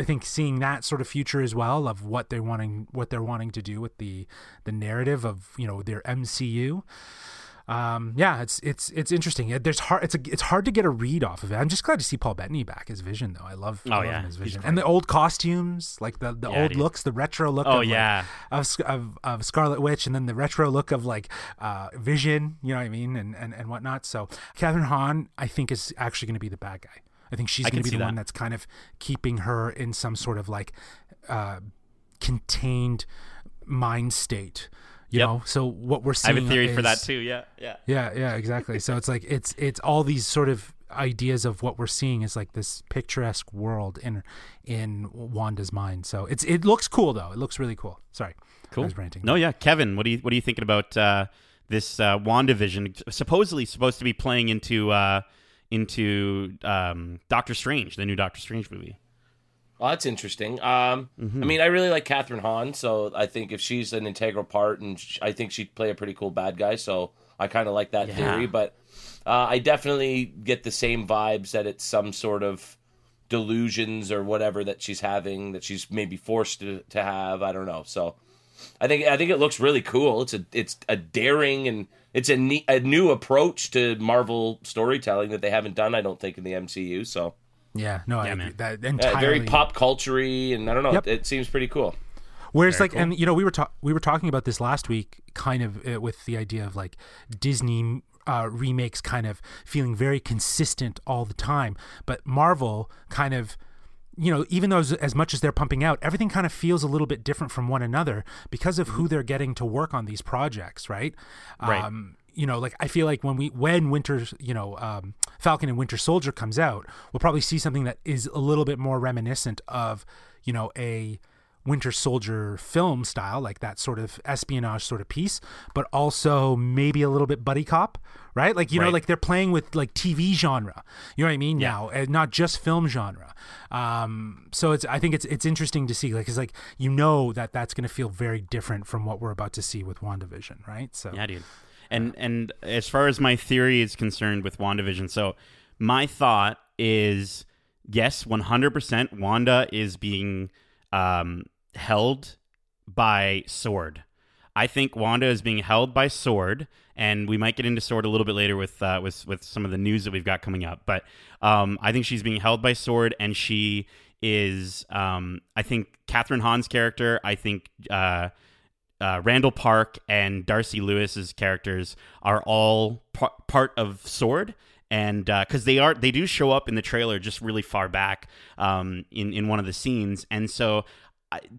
I think seeing that sort of future as well of what they're wanting what they're wanting to do with the the narrative of you know their MCU. Um, yeah, it's it's it's interesting. There's hard it's a, it's hard to get a read off of it. I'm just glad to see Paul Bettany back as Vision though. I love, I Oh, love yeah, him as Vision and the old costumes, like the the Yeah, old dude. looks, the retro look. Oh, of, like, yeah. of, of of Scarlet Witch, and then the retro look of like uh, Vision. You know what I mean, and and and whatnot. So Kathryn Hahn, I think, is actually going to be the bad guy. I think she's going to be the one that's kind of keeping her in some sort of like uh, contained mind state. You Yep. know, so what we're seeing. I have a theory for that too. Yeah, yeah. yeah, yeah, exactly. So it's like it's it's all these sort of ideas of what we're seeing is like this picturesque world in in Wanda's mind. So it's it looks cool though. It looks really cool. Sorry, Cool. I was ranting. No, yeah, Kevin, what do you what are you thinking about uh, this uh, WandaVision? Supposedly supposed to be playing into uh, into um, Doctor Strange, the new Doctor Strange movie. Well, that's interesting. Um, Mm-hmm. I mean, I really like Kathryn Hahn, so I think if she's an integral part, and sh- I think she'd play a pretty cool bad guy, so I kind of like that Yeah. theory. But uh, I definitely get the same vibes that it's some sort of delusions or whatever that she's having that she's maybe forced to, to have. I don't know. So I think I think it looks really cool. It's a it's a daring and it's a ne- a new approach to Marvel storytelling that they haven't done. I don't think in the MCU. So Yeah, no, I Yeah, agree. man. that yeah, entirely. very pop culture-y, and I don't know. Yep. It seems pretty cool. Whereas, Very like, and you know, we were ta- we were talking about this last week, kind of uh, with the idea of like Disney uh, remakes, kind of feeling very consistent all the time, but Marvel kind of. You know, even though as, as much as they're pumping out, everything kind of feels a little bit different from one another because of who they're getting to work on these projects, right? Right. Um, you know, like I feel like when we when Winter, you know, um, Falcon and Winter Soldier comes out, we'll probably see something that is a little bit more reminiscent of, you know, a Winter Soldier film style, like that sort of espionage sort of piece, but also maybe a little bit buddy cop, right? Like you know, like they're playing with like TV genre. You know what I mean? Now, and not just film genre. Um, so it's I think it's it's interesting to see, like, it's like you know that that's going to feel very different from what we're about to see with WandaVision, right? So Yeah, dude. And and as far as my theory is concerned with WandaVision, so my thought is yes, 100% Wanda is being um, held by Sword. I think Wanda is being held by Sword, and we might get into Sword a little bit later with uh, with with some of the news that we've got coming up. But um, I think she's being held by Sword, and she is. Um, I think Kathryn Hahn's character. I think. Uh, uh, Randall Park and Darcy Lewis's characters are all par- part of Sword, and because they are, they do show up in the trailer just really far back um, in in one of the scenes, and so.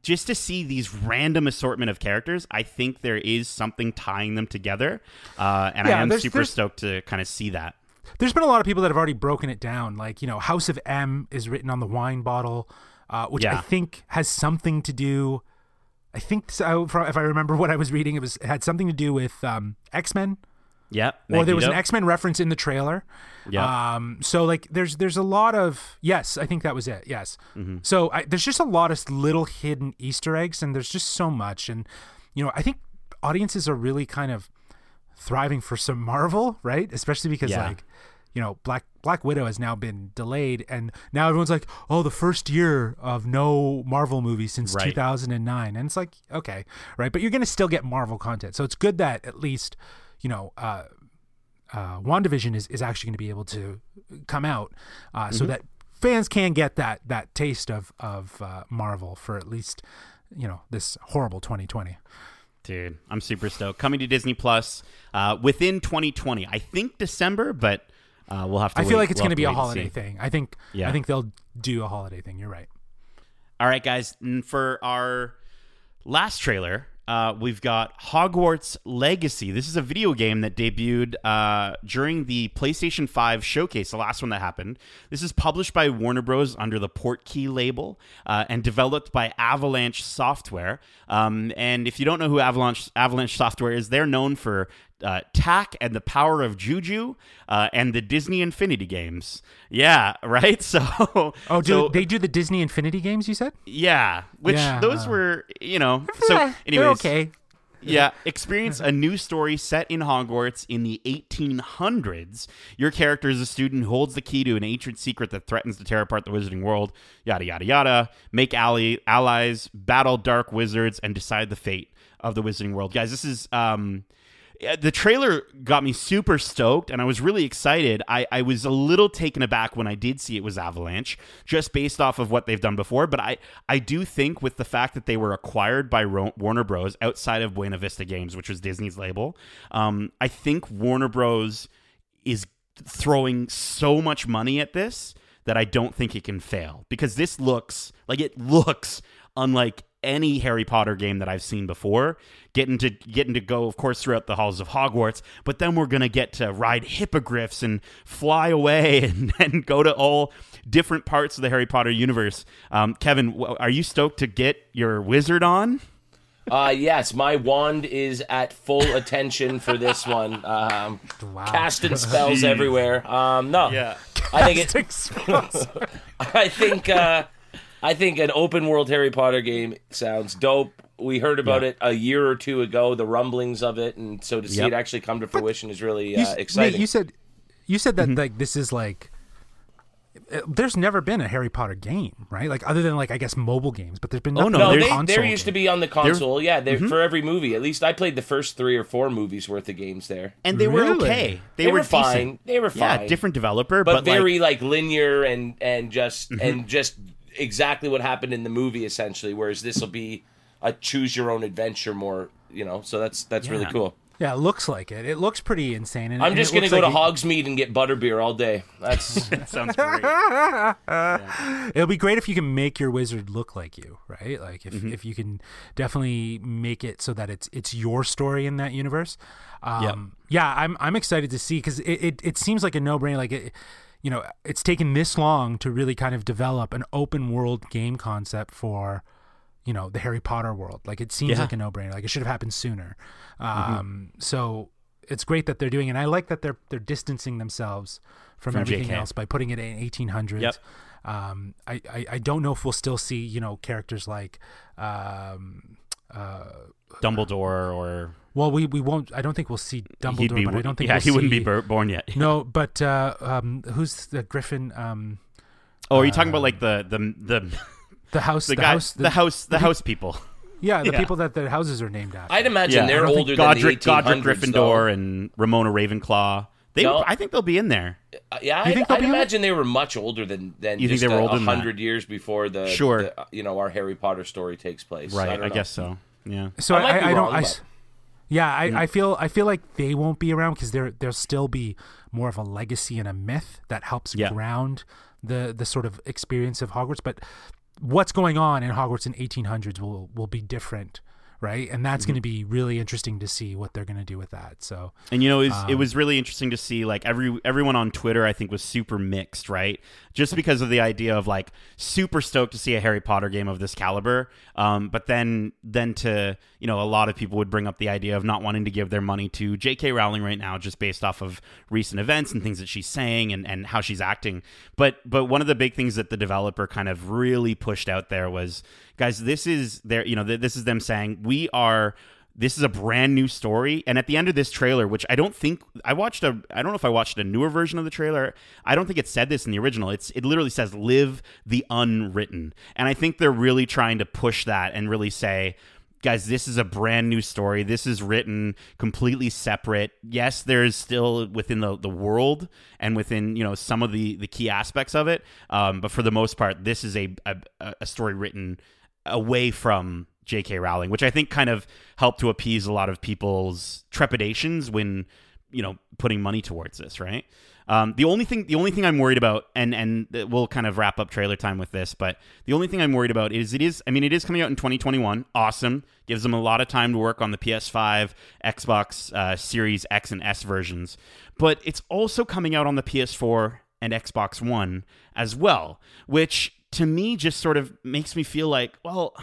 Just to see these random assortment of characters, I think there is something tying them together, uh, and I am there's- super there's- stoked to kind of see that. there's been a lot of people that have already broken it down. Like, you know, House of M is written on the wine bottle, uh, which I think has something to do. I think so, if I remember what I was reading, it was it had something to do with um, X Men, Yeah, or there was an X Men reference in the trailer. Yeah. Um, so like, there's there's a lot of yes, I think that was it. Yes. Mm-hmm. So I, there's just a lot of little hidden Easter eggs, and there's just so much, and you know, I think audiences are really kind of thriving for some Marvel, right? Especially because Yeah. like, you know, Black Black Widow has now been delayed, and now everyone's like, oh, the first year of no Marvel movie since Right. 2009, and it's like, okay, right, but you're gonna still get Marvel content, so it's good that at least, you know, uh, uh, WandaVision is, is actually going to be able to come out uh, Mm-hmm. so that fans can get that that taste of of uh, Marvel for at least you know this horrible 2020. Dude, I'm super stoked. Coming to Disney Plus uh, within 2020. I think December, but uh, we'll have to. I feel wait- like it's we'll going to be a holiday thing. I think Yeah. I think they'll do a holiday thing. You're right. All right, guys. and For our last trailer, uh, we've got Hogwarts Legacy. This is a video game that debuted uh, during the PlayStation 5 showcase, the last one that happened. This is published by Warner Bros. under the Portkey label uh, and developed by Avalanche Software. Um, and if you don't know who Avalanche Avalanche Software is, they're known for uh, Tak and the Power of Juju uh, and the Disney Infinity games. Yeah, right. So, Oh, do so- they do the Disney Infinity games? You said. yeah, which Yeah, those were, you know. So, Eh, anyways, okay. yeah, experience a new story set in Hogwarts in the 1800s. Your character is a student who holds the key to an ancient secret that threatens to tear apart the wizarding world. Yada yada yada. Make ally- allies, battle dark wizards, and decide the fate of the wizarding world. Guys, this is um the trailer got me super stoked and I was really excited. I, I was a little taken aback when I did see it was Avalanche, just based off of what they've done before. But I, I do think with the fact that they were acquired by Ro- Warner Bros. outside of Buena Vista Games, which was Disney's label, um, I think Warner Bros. is throwing so much money at this that I don't think it can fail because this looks like it looks unlike any Harry Potter game that I've seen before. Getting to getting to go, of course, throughout the halls of Hogwarts, but then we're gonna get to ride hippogriffs and fly away and, and go to all different parts of the Harry Potter universe. Um, Kevin, are you stoked to get your wizard on? Uh, yes, my wand is at full attention for this one. Um, Casting spells everywhere. Um, no, I think it. I think uh, I think an open world Harry Potter game sounds dope. We heard about it a year or two ago, the rumblings of it, and so to see Yep. it actually come to fruition is really You, uh, s- Nate, exciting. you said you said Mm-hmm. that like this is like uh, there's never been a Harry Potter game, right? Like other than like I guess mobile games, but there's been Oh, no, no, they, console there used to be on the console. yeah, they, for every movie. At least I played the first three or four movies worth of games there. And they were okay. They, They were, were fine. They were Yeah, different developer, but, but, like- very like, linear and and just Mm-hmm. and just exactly what happened in the movie essentially. Whereas this will be a choose your own adventure more. You know, so that's that's really cool. Yeah, it looks like it. It looks pretty insane. And, I'm just it gonna go like to it- Hogsmeade and get butterbeer all day. That's that sounds great. It'll be great if you can make your wizard look like you, right? Like if, Mm-hmm. if you can definitely make it so that it's it's your story in that universe. Um, Yeah, I'm I'm excited to see because it, it it seems like a no brainer. Like it, you know, it's taken this long to really kind of develop an open world game concept for you know the Harry Potter world. Like it seems Yeah. Mm-hmm. like a no brainer. Like it should have happened sooner. Um, So it's great that they're doing it. And I like that they're they're distancing themselves from, From everything JK. else by putting it in 1800s. Yep. Um, I, I, I don't know if we'll still see, you know, characters like, um, Dumbledore or well, we, we won't, I don't think we'll see Dumbledore, he'd be but I don't think yeah we'll he wouldn't be see- bur- born yet. No, but, uh, um, who's the Griffin, um, Oh, are you talking about like the the the the house, the, the, guy, house, the, house the house people? yeah, the yeah. people that their houses are named after. I'd imagine I they're older Godric, than the 1800s. Godric Gryffindor though. and Ramona Ravenclaw. They, No. I think they'll be in there. Uh, yeah, You I, think they'll I'd be in it? imagine they were much older than than You think they were a, older than that? hundred years before the Sure. the, uh, you know our Harry Potter story takes place. Right, don't I, guess so. Yeah. So I I, I, I don't. I, yeah, I, I feel I feel like they won't be around because there there'll still be more of a legacy and a myth that helps Yeah. ground the the sort of experience of Hogwarts. But what's going on in Hogwarts in 1800s will will be different, right? And that's Mm-hmm. going to be really interesting to see what they're going to do with that. So And you know, it was, Um, it was really interesting to see like every everyone on Twitter I think was super mixed, right? Just because of the idea of like super stoked to see a Harry Potter game of this caliber, um, but then then to you know a lot of people would bring up the idea of not wanting to give their money to J.K. Rowling right now, just based off of recent events and things that she's saying and and how she's acting. But but one of the big things that the developer kind of really pushed out there was, guys, this is their you know th- this is them saying we are this is a brand new story. And at the end of this trailer which i don't think i watched a i don't know if i watched a newer version of the trailer. I don't think it said this in the original. It's it literally says live the unwritten. And i think they're really trying to push that and really say guys this is a brand new story. This is written completely separate. Yes there's still within the, the world and within you know some of the the key aspects of it um, but for the most part this is a, a, a story written away from J.K. Rowling, which I think kind of helped to appease a lot of people's trepidations when you know putting money towards this, right? Um, the only thing the only thing I'm worried about, and and we'll kind of wrap up trailer time with this, but the only thing I'm worried about is it is I mean it is coming out in 2021. Awesome, gives them a lot of time to work on the PS5, Xbox uh, Series X and S versions, but it's also coming out on the PS4 and Xbox One as well, which to me just sort of makes me feel like well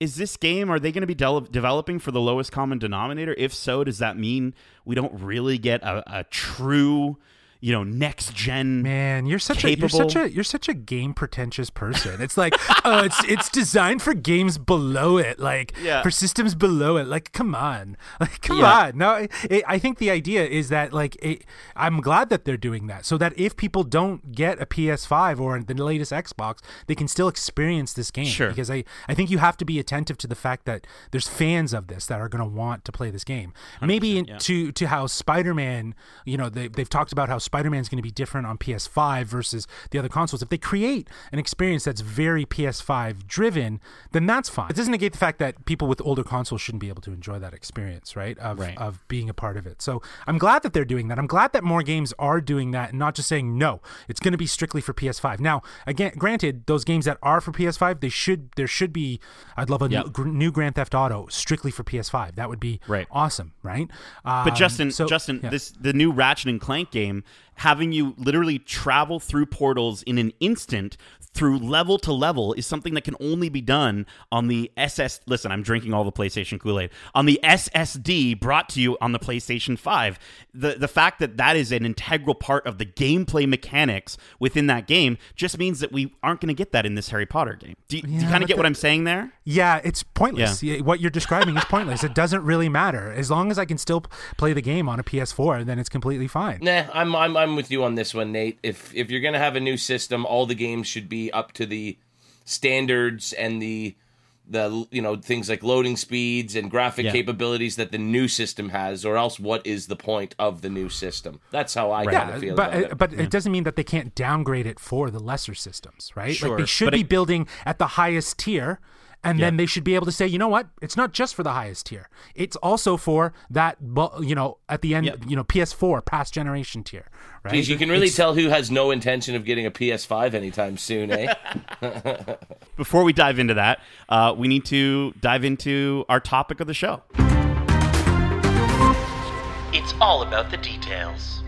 is this game are they going to be de- developing for the lowest common denominator? If so does that mean we don't really get a, a true you know next gen man you're such capable. a you're such a you're such a game pretentious person it's like uh, it's it's designed for games below it like Yeah. for systems below it like come on like come Yeah. on no it, i think the idea is that like it, i'm glad that they're doing that so that if people don't get a ps5 or the latest xbox they can still experience this game Sure. because i i think you have to be attentive to the fact that there's fans of this that are going to want to play this game maybe yeah. to to how spider-man you know they, they've talked about how spider-man's going to be different on ps5 versus the other consoles if they create an experience that's very ps5 driven then that's fine it doesn't negate the fact that people with older consoles shouldn't be able to enjoy that experience right of, Right. of being a part of it so i'm glad that they're doing that i'm glad that more games are doing that and not just saying no it's going to be strictly for ps5 now again granted those games that are for ps5 they should there should be i'd love a Yep. new, gr- new grand theft auto strictly for ps5 that would be Right. awesome right But Um, Justin, so- Justin, yeah. this the new Ratchet and Clank game, having you literally travel through portals in an instant through level to level is something that can only be done on the SS. Listen, I'm drinking all the PlayStation Kool Aid on the SSD brought to you on the PlayStation Five. The the fact that that is an integral part of the gameplay mechanics within that game just means that we aren't going to get that in this Harry Potter game. Do you, do you kind of get what I'm saying there? Yeah, it's pointless. Yeah, What you're describing is pointless. It doesn't really matter. As long as I can still play the game on a PS4, then it's completely fine. Nah, I'm I'm I'm with you on this one, Nate. If if you're gonna have a new system, all the games should be up to the standards and the the you know things like loading speeds and graphic Yeah. capabilities that the new system has, or else what is the point of the new system? That's how I kind Yeah, of feel but about uh, it. but it doesn't mean that they can't downgrade it for the lesser systems, right? Sure, like they should but be it- building at the highest tier. And then they should be able to say, you know what? It's not just for the highest tier. It's also for that, bu- you know, at the end, Yep. you know, PS4 past generation tier, right? Geez, you can really It's- tell who has no intention of getting a PS5 anytime soon, eh? Before we dive into that, uh, we need to dive into our topic of the show. It's all about the details.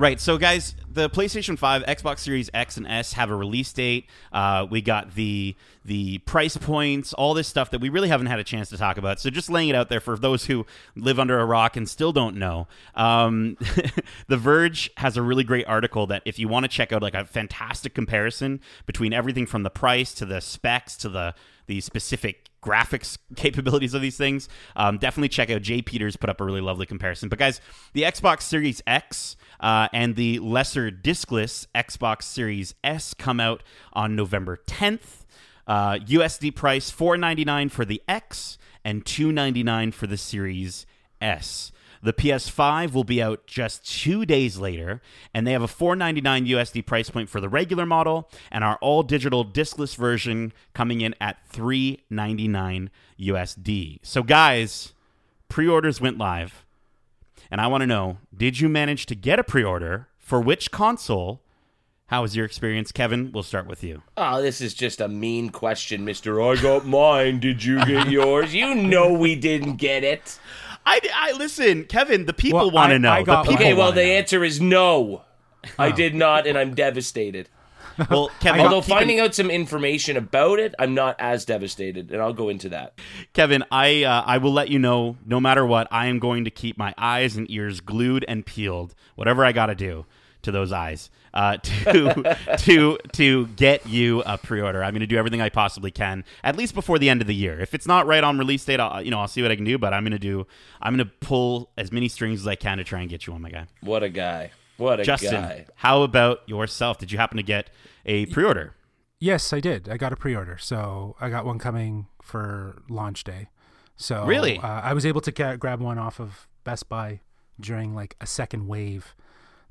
Right. So, guys, the PlayStation 5, Xbox Series X and S have a release date. Uh, we got the the price points, all this stuff that we really haven't had a chance to talk about. So, just laying it out there for those who live under a rock and still don't know. Um, the Verge has a really great article that if you want to check out, like a fantastic comparison between everything from the price to the specs to the the specific graphics capabilities of these things. Um, definitely check out Jay Peters put up a really lovely comparison. But guys, the Xbox Series X uh, and the lesser discless Xbox Series S come out on November 10th. Uh, USD price 4.99 for the X and 2.99 for the Series S. The PS5 will be out just two days later, and they have a $4.99 USD price point for the regular model, and our all digital discless version coming in at $3.99 USD. So, guys, pre orders went live, and I want to know did you manage to get a pre order for which console? How was your experience, Kevin? We'll start with you. Oh, this is just a mean question, Mister. I got mine. Did you get yours? You know we didn't get it. I, I listen, Kevin. The people Well, want to know. I got the people Okay, well the know. answer is no. I did not, and I'm devastated. Well, Kevin, Although keep in- finding out some information about it, I'm not as devastated, and I'll go into that. Kevin, I uh, I will let you know. No matter what, I am going to keep my eyes and ears glued and peeled. Whatever I got to do to those eyes uh, to to to get you a pre-order. I'm going to do everything I possibly can, at least before the end of the year. If it's not right on release date, I'll you know I'll see what I can do. But I'm going to do. I'm going to pull as many strings as I can to try and get you one, my guy. What a guy! What a Justin, guy! how about yourself? Did you happen to get a pre-order? Yes, I did. I got a pre-order, so I got one coming for launch day. So Really? uh, I was able to ga- grab one off of Best Buy during like a second wave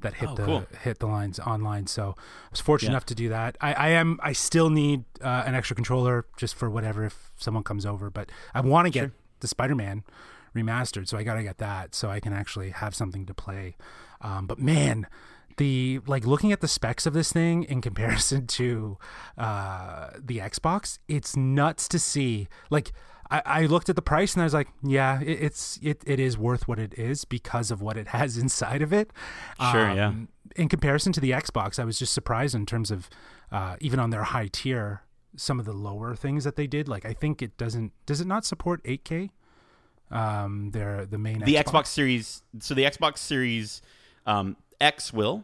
that hit Oh, the cool. hit the lines online. So I was fortunate Yeah. enough to do that. I, I am. I still need uh, an extra controller just for whatever if someone comes over, but I want to get the Spider-Man remastered. So I got to get that so I can actually have something to play. Um, but man, the like looking at the specs of this thing in comparison to uh, the Xbox, it's nuts to see. Like I, I looked at the price and I was like, yeah, it, it's it, it is worth what it is because of what it has inside of it. Sure, yeah. In comparison to the Xbox, I was just surprised in terms of uh, even on their high tier, some of the lower things that they did. Like I think it doesn't does it not support 8K? Um, their the main the Xbox Series. So the Xbox Series um, X will.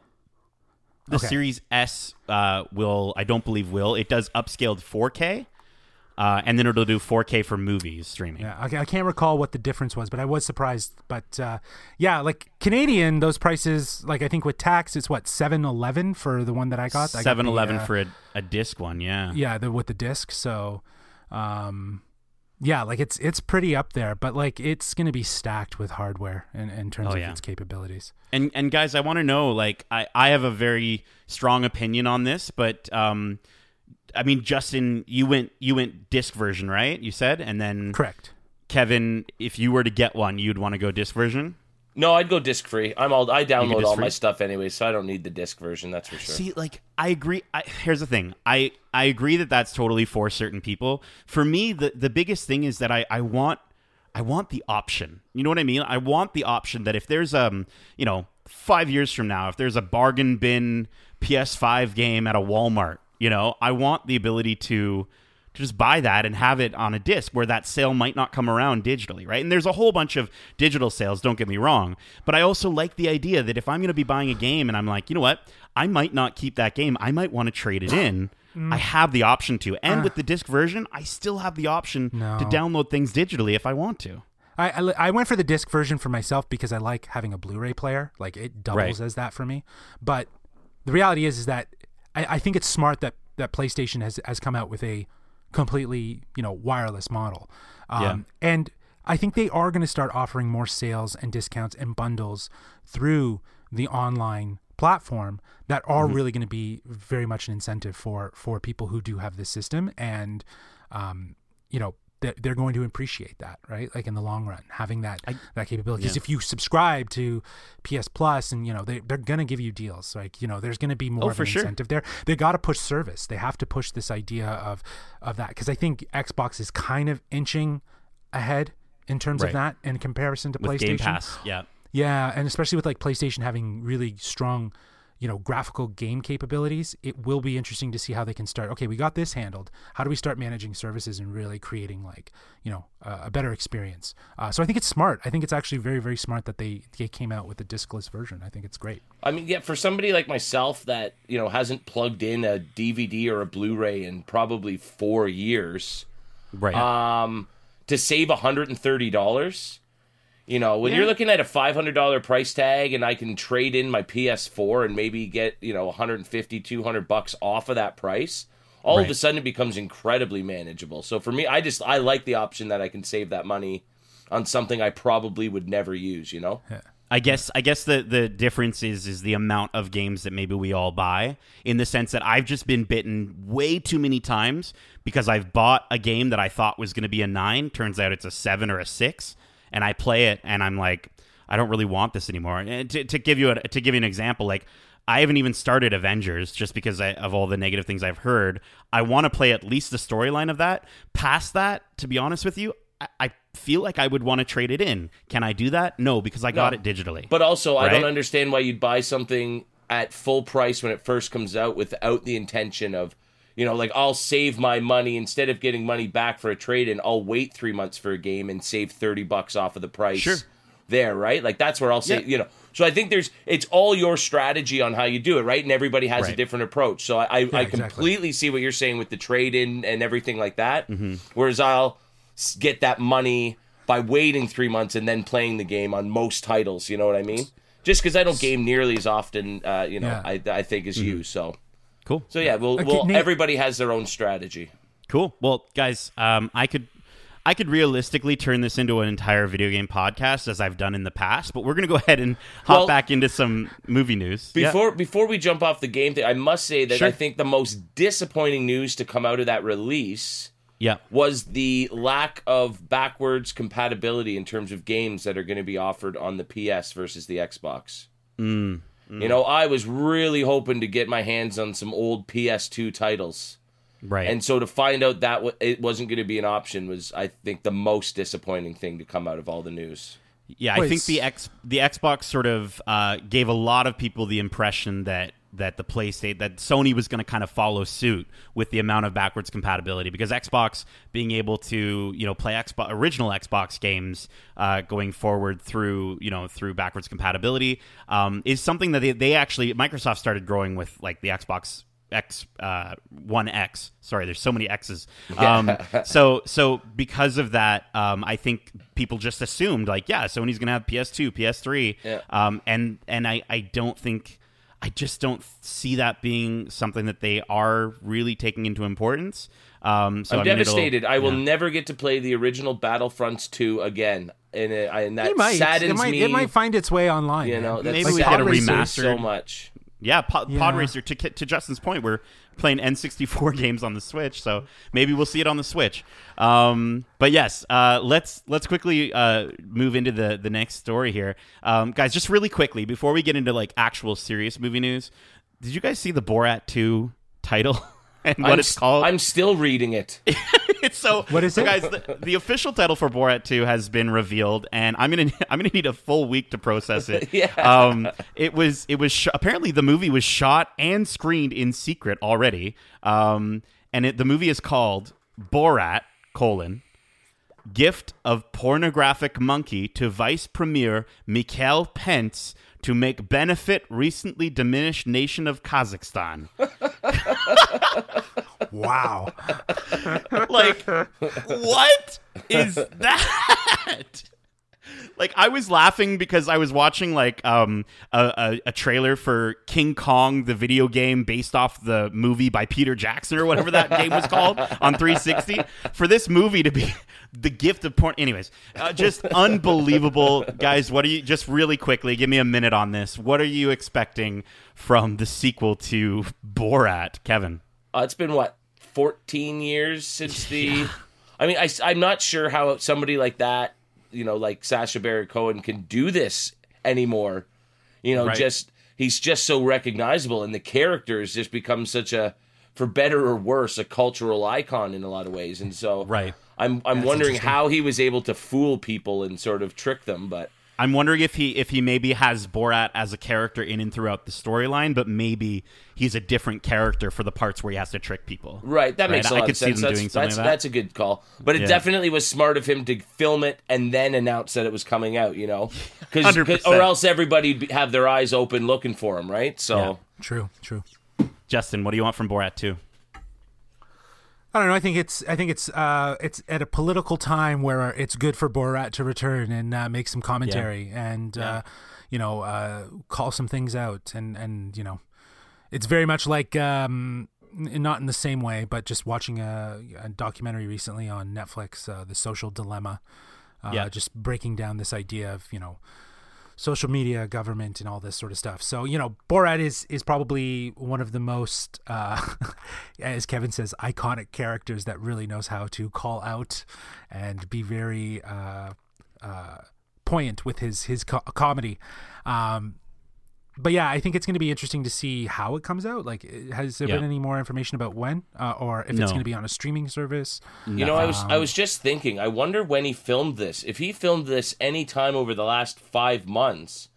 The Okay. Series S uh, will. I don't believe will. It does upscaled 4K, uh, and then it'll do 4K for movies streaming. Yeah, I, I can't recall what the difference was, but I was surprised. But uh, yeah, like Canadian, those prices, like I think with tax, it's what seven eleven for the one that I got. I got the, Seven Eleven uh, for a, a disc one. Yeah. yeah, the with the disc. So, um, yeah, like it's it's pretty up there, but like it's gonna be stacked with hardware in, in terms Oh, of yeah. its capabilities. And and guys, I want to know. Like, I I have a very strong opinion on this, but um, I mean, Justin, you went you went disc version, right? You said, and then Correct. Kevin, if you were to get one, you'd want to go disc version. No, I'd go disc free. I'm all I download all free? my stuff anyway, so I don't need the disc version. That's for sure. See, like I agree. I, here's the thing. I I agree that that's totally for certain people. For me, the the biggest thing is that I I want I want the option. You know what I mean? I want the option that if there's um you know five years from now, if there's a bargain bin PS5 game at a Walmart, you know, I want the ability to to just buy that and have it on a disc where that sale might not come around digitally, right? And there's a whole bunch of digital sales, don't get me wrong. But I also like the idea that if I'm going to be buying a game and I'm like, you know what, I might not keep that game, I might want to trade it in. Mm. I have the option to. And ah. with the disc version, I still have the option No. to download things digitally if I want to. I, I I went for the disc version for myself because I like having a Blu-ray player. Like it doubles Right. as that for me. But the reality is, is that I, I think it's smart that that PlayStation has has come out with a completely you know wireless model. Um, And I think they are going to start offering more sales and discounts and bundles through the online platform that are really going to be very much an incentive for for people who do have this system. And um, you know they're, they're going to appreciate that right like in the long run having that that capability because yeah. if you subscribe to ps plus and you know they, they're going to give you deals like you know there's going to be more Oh, of an sure. incentive there they got to push service they have to push this idea of of that because i think xbox is kind of inching ahead in terms Right. of that in comparison to With playstation Game Pass. Yeah. yeah, and especially with like PlayStation having really strong, you know, graphical game capabilities, it will be interesting to see how they can start. Okay, we got this handled. How do we start managing services and really creating like, you know, uh, a better experience? Uh, so I think it's smart. I think it's actually very, very smart that they they came out with the discless version. I think it's great. I mean, yeah, for somebody like myself that you know hasn't plugged in a DVD or a Blu-ray in probably four years, Right. um, to save hundred and thirty dollars. You know, when you're looking at a five hundred dollar price tag, and I can trade in my PS4 and maybe get you know 150, 200 bucks off of that price, all of a sudden it becomes incredibly manageable. So for me, I just I like the option that I can save that money on something I probably would never use. You know, I guess I guess the the difference is is the amount of games that maybe we all buy in the sense that I've just been bitten way too many times because I've bought a game that I thought was going to be a 9 turns out it's a 7 or a 6 and I play it and I'm like I don't really want this anymore. And to, to give you a, to give you an example like I haven't even started Avengers just because I, of all the negative things I've heard. I want to play at least the storyline of that. Past that, to be honest with you, I, I feel like I would want to trade it in. Can I do that? No, because I got No. it digitally. But also, I don't understand why you'd buy something at full price when it first comes out without the intention of, you know, like I'll save my money instead of getting money back for a trade in. I'll wait three months for a game and save thirty bucks off of the price. Sure. There, right? Like that's where I'll say, Yeah. you know. So I think there's it's all your strategy on how you do it, right? And everybody has a different approach. So I I, I exactly. completely see what you're saying with the trade in and everything like that. Mm-hmm. Whereas I'll get that money by waiting three months and then playing the game on most titles. You know what I mean? Just because I don't game nearly as often, uh, you know, Yeah. I, I think Mm-hmm. as you. So Cool. so yeah, we'll, Okay, we'll Nate- everybody has their own strategy. Cool. Well, guys, um, I could I could realistically turn this into an entire video game podcast as I've done in the past, but we're gonna go ahead and hop Well- back into some movie news. Yeah. Before before we jump off the game thing, I must say that Sure. I think the most disappointing news to come out of that release Yeah. was the lack of backwards compatibility in terms of games that are going to be offered on the PS versus the Xbox. Mm, You know, I was really hoping to get my hands on some old PS2 titles. Right. And so to find out that wa- it wasn't going to be an option was, I think, the most disappointing thing to come out of all the news. Yeah, I Wait, think the X the Xbox sort of uh, gave a lot of people the impression that that the PlayStation that Sony was going to kind of follow suit with the amount of backwards compatibility because Xbox being able to you know play Xbox original Xbox games uh, going forward through you know through backwards compatibility um, is something that they, they actually Microsoft started growing with like the Xbox X uh, One X. Sorry, there's so many X's. Um, so so because of that, um, I think people just assumed like, yeah, Sony's gonna have PS2, PS3, Yeah. um, and and I I don't think. I just don't see that being something that they are really taking into importance. Um, so I'm I mean, devastated. I will yeah. never get to play the original Battlefronts 2 again. And, it, I- and that It might. saddens It might, me. it might find its way online. you know, man. that Maybe we get a saddens me remastered. so much. Yeah, Pod, Yeah. Pod Racer. To, to Justin's point, we're playing N64 games on the Switch, so maybe we'll see it on the Switch. Um, but yes, uh, let's let's quickly uh, move into the the next story here, um, guys. Just really quickly before we get into like actual serious movie news, did you guys see the Borat 2 title and what I'm it's s- called? I'm still reading it. it's so What is so it? guys the, the official title for borat 2 has been revealed and i'm gonna i'm gonna need a full week to process it Yeah. um it was it was sh- apparently the movie was shot and screened in secret already um and it, the movie is called borat colon gift of pornographic monkey to vice premier Mikhail Pence to make benefit recently diminished nation of Kazakhstan. Wow. like what is that like i was laughing because i was watching like um a, a, a trailer for king kong the video game based off the movie by peter jackson or whatever that game was called on 360 for this movie to be the gift of porn anyways uh, just unbelievable. Guys what are you just really quickly give me a minute on this. What are you expecting from the sequel to borat kevin? Uh, it's been what 14 years since the. I mean, I, am not sure how somebody like that, you know, like Sacha Baron Cohen, can do this anymore. You know, Right. just he's just so recognizable, and the character has just become such a, for better or worse, a cultural icon in a lot of ways. And so, Right. I'm I'm wondering how he was able to fool people and sort of trick them, but. I'm wondering if he if he maybe has Borat as a character in and throughout the storyline, but maybe he's a different character for the parts where he has to trick people. Right, that makes Right, a I lot could of see sense. them That's, doing something that's, like that. that's a good call. But it Yeah. definitely was smart of him to film it and then announce that it was coming out, you know? Cause, or else everybody'd have their eyes open looking for him, right? So, Yeah. True. True. Justin, what do you want from Borat 2? I don't know. I think it's I think it's uh it's at a political time where it's good for Borat to return and uh, make some commentary and uh, you know uh, call some things out and and you know it's very much like um not in the same way but just watching a, a documentary recently on Netflix uh, the social dilemma uh, Yeah. just breaking down this idea of you know social media, government, and all this sort of stuff. So you know, Borat is is probably one of the most, uh, as Kevin says, iconic characters that really knows how to call out and be very uh, uh, poignant with his his co- comedy. Um, but yeah, I think it's going to be interesting to see how it comes out. Like, has there Yeah. been any more information about when, uh, or if No. it's going to be on a streaming service? you know, I was I was just thinking, I wonder when he filmed this. If he filmed this any time over the last five months,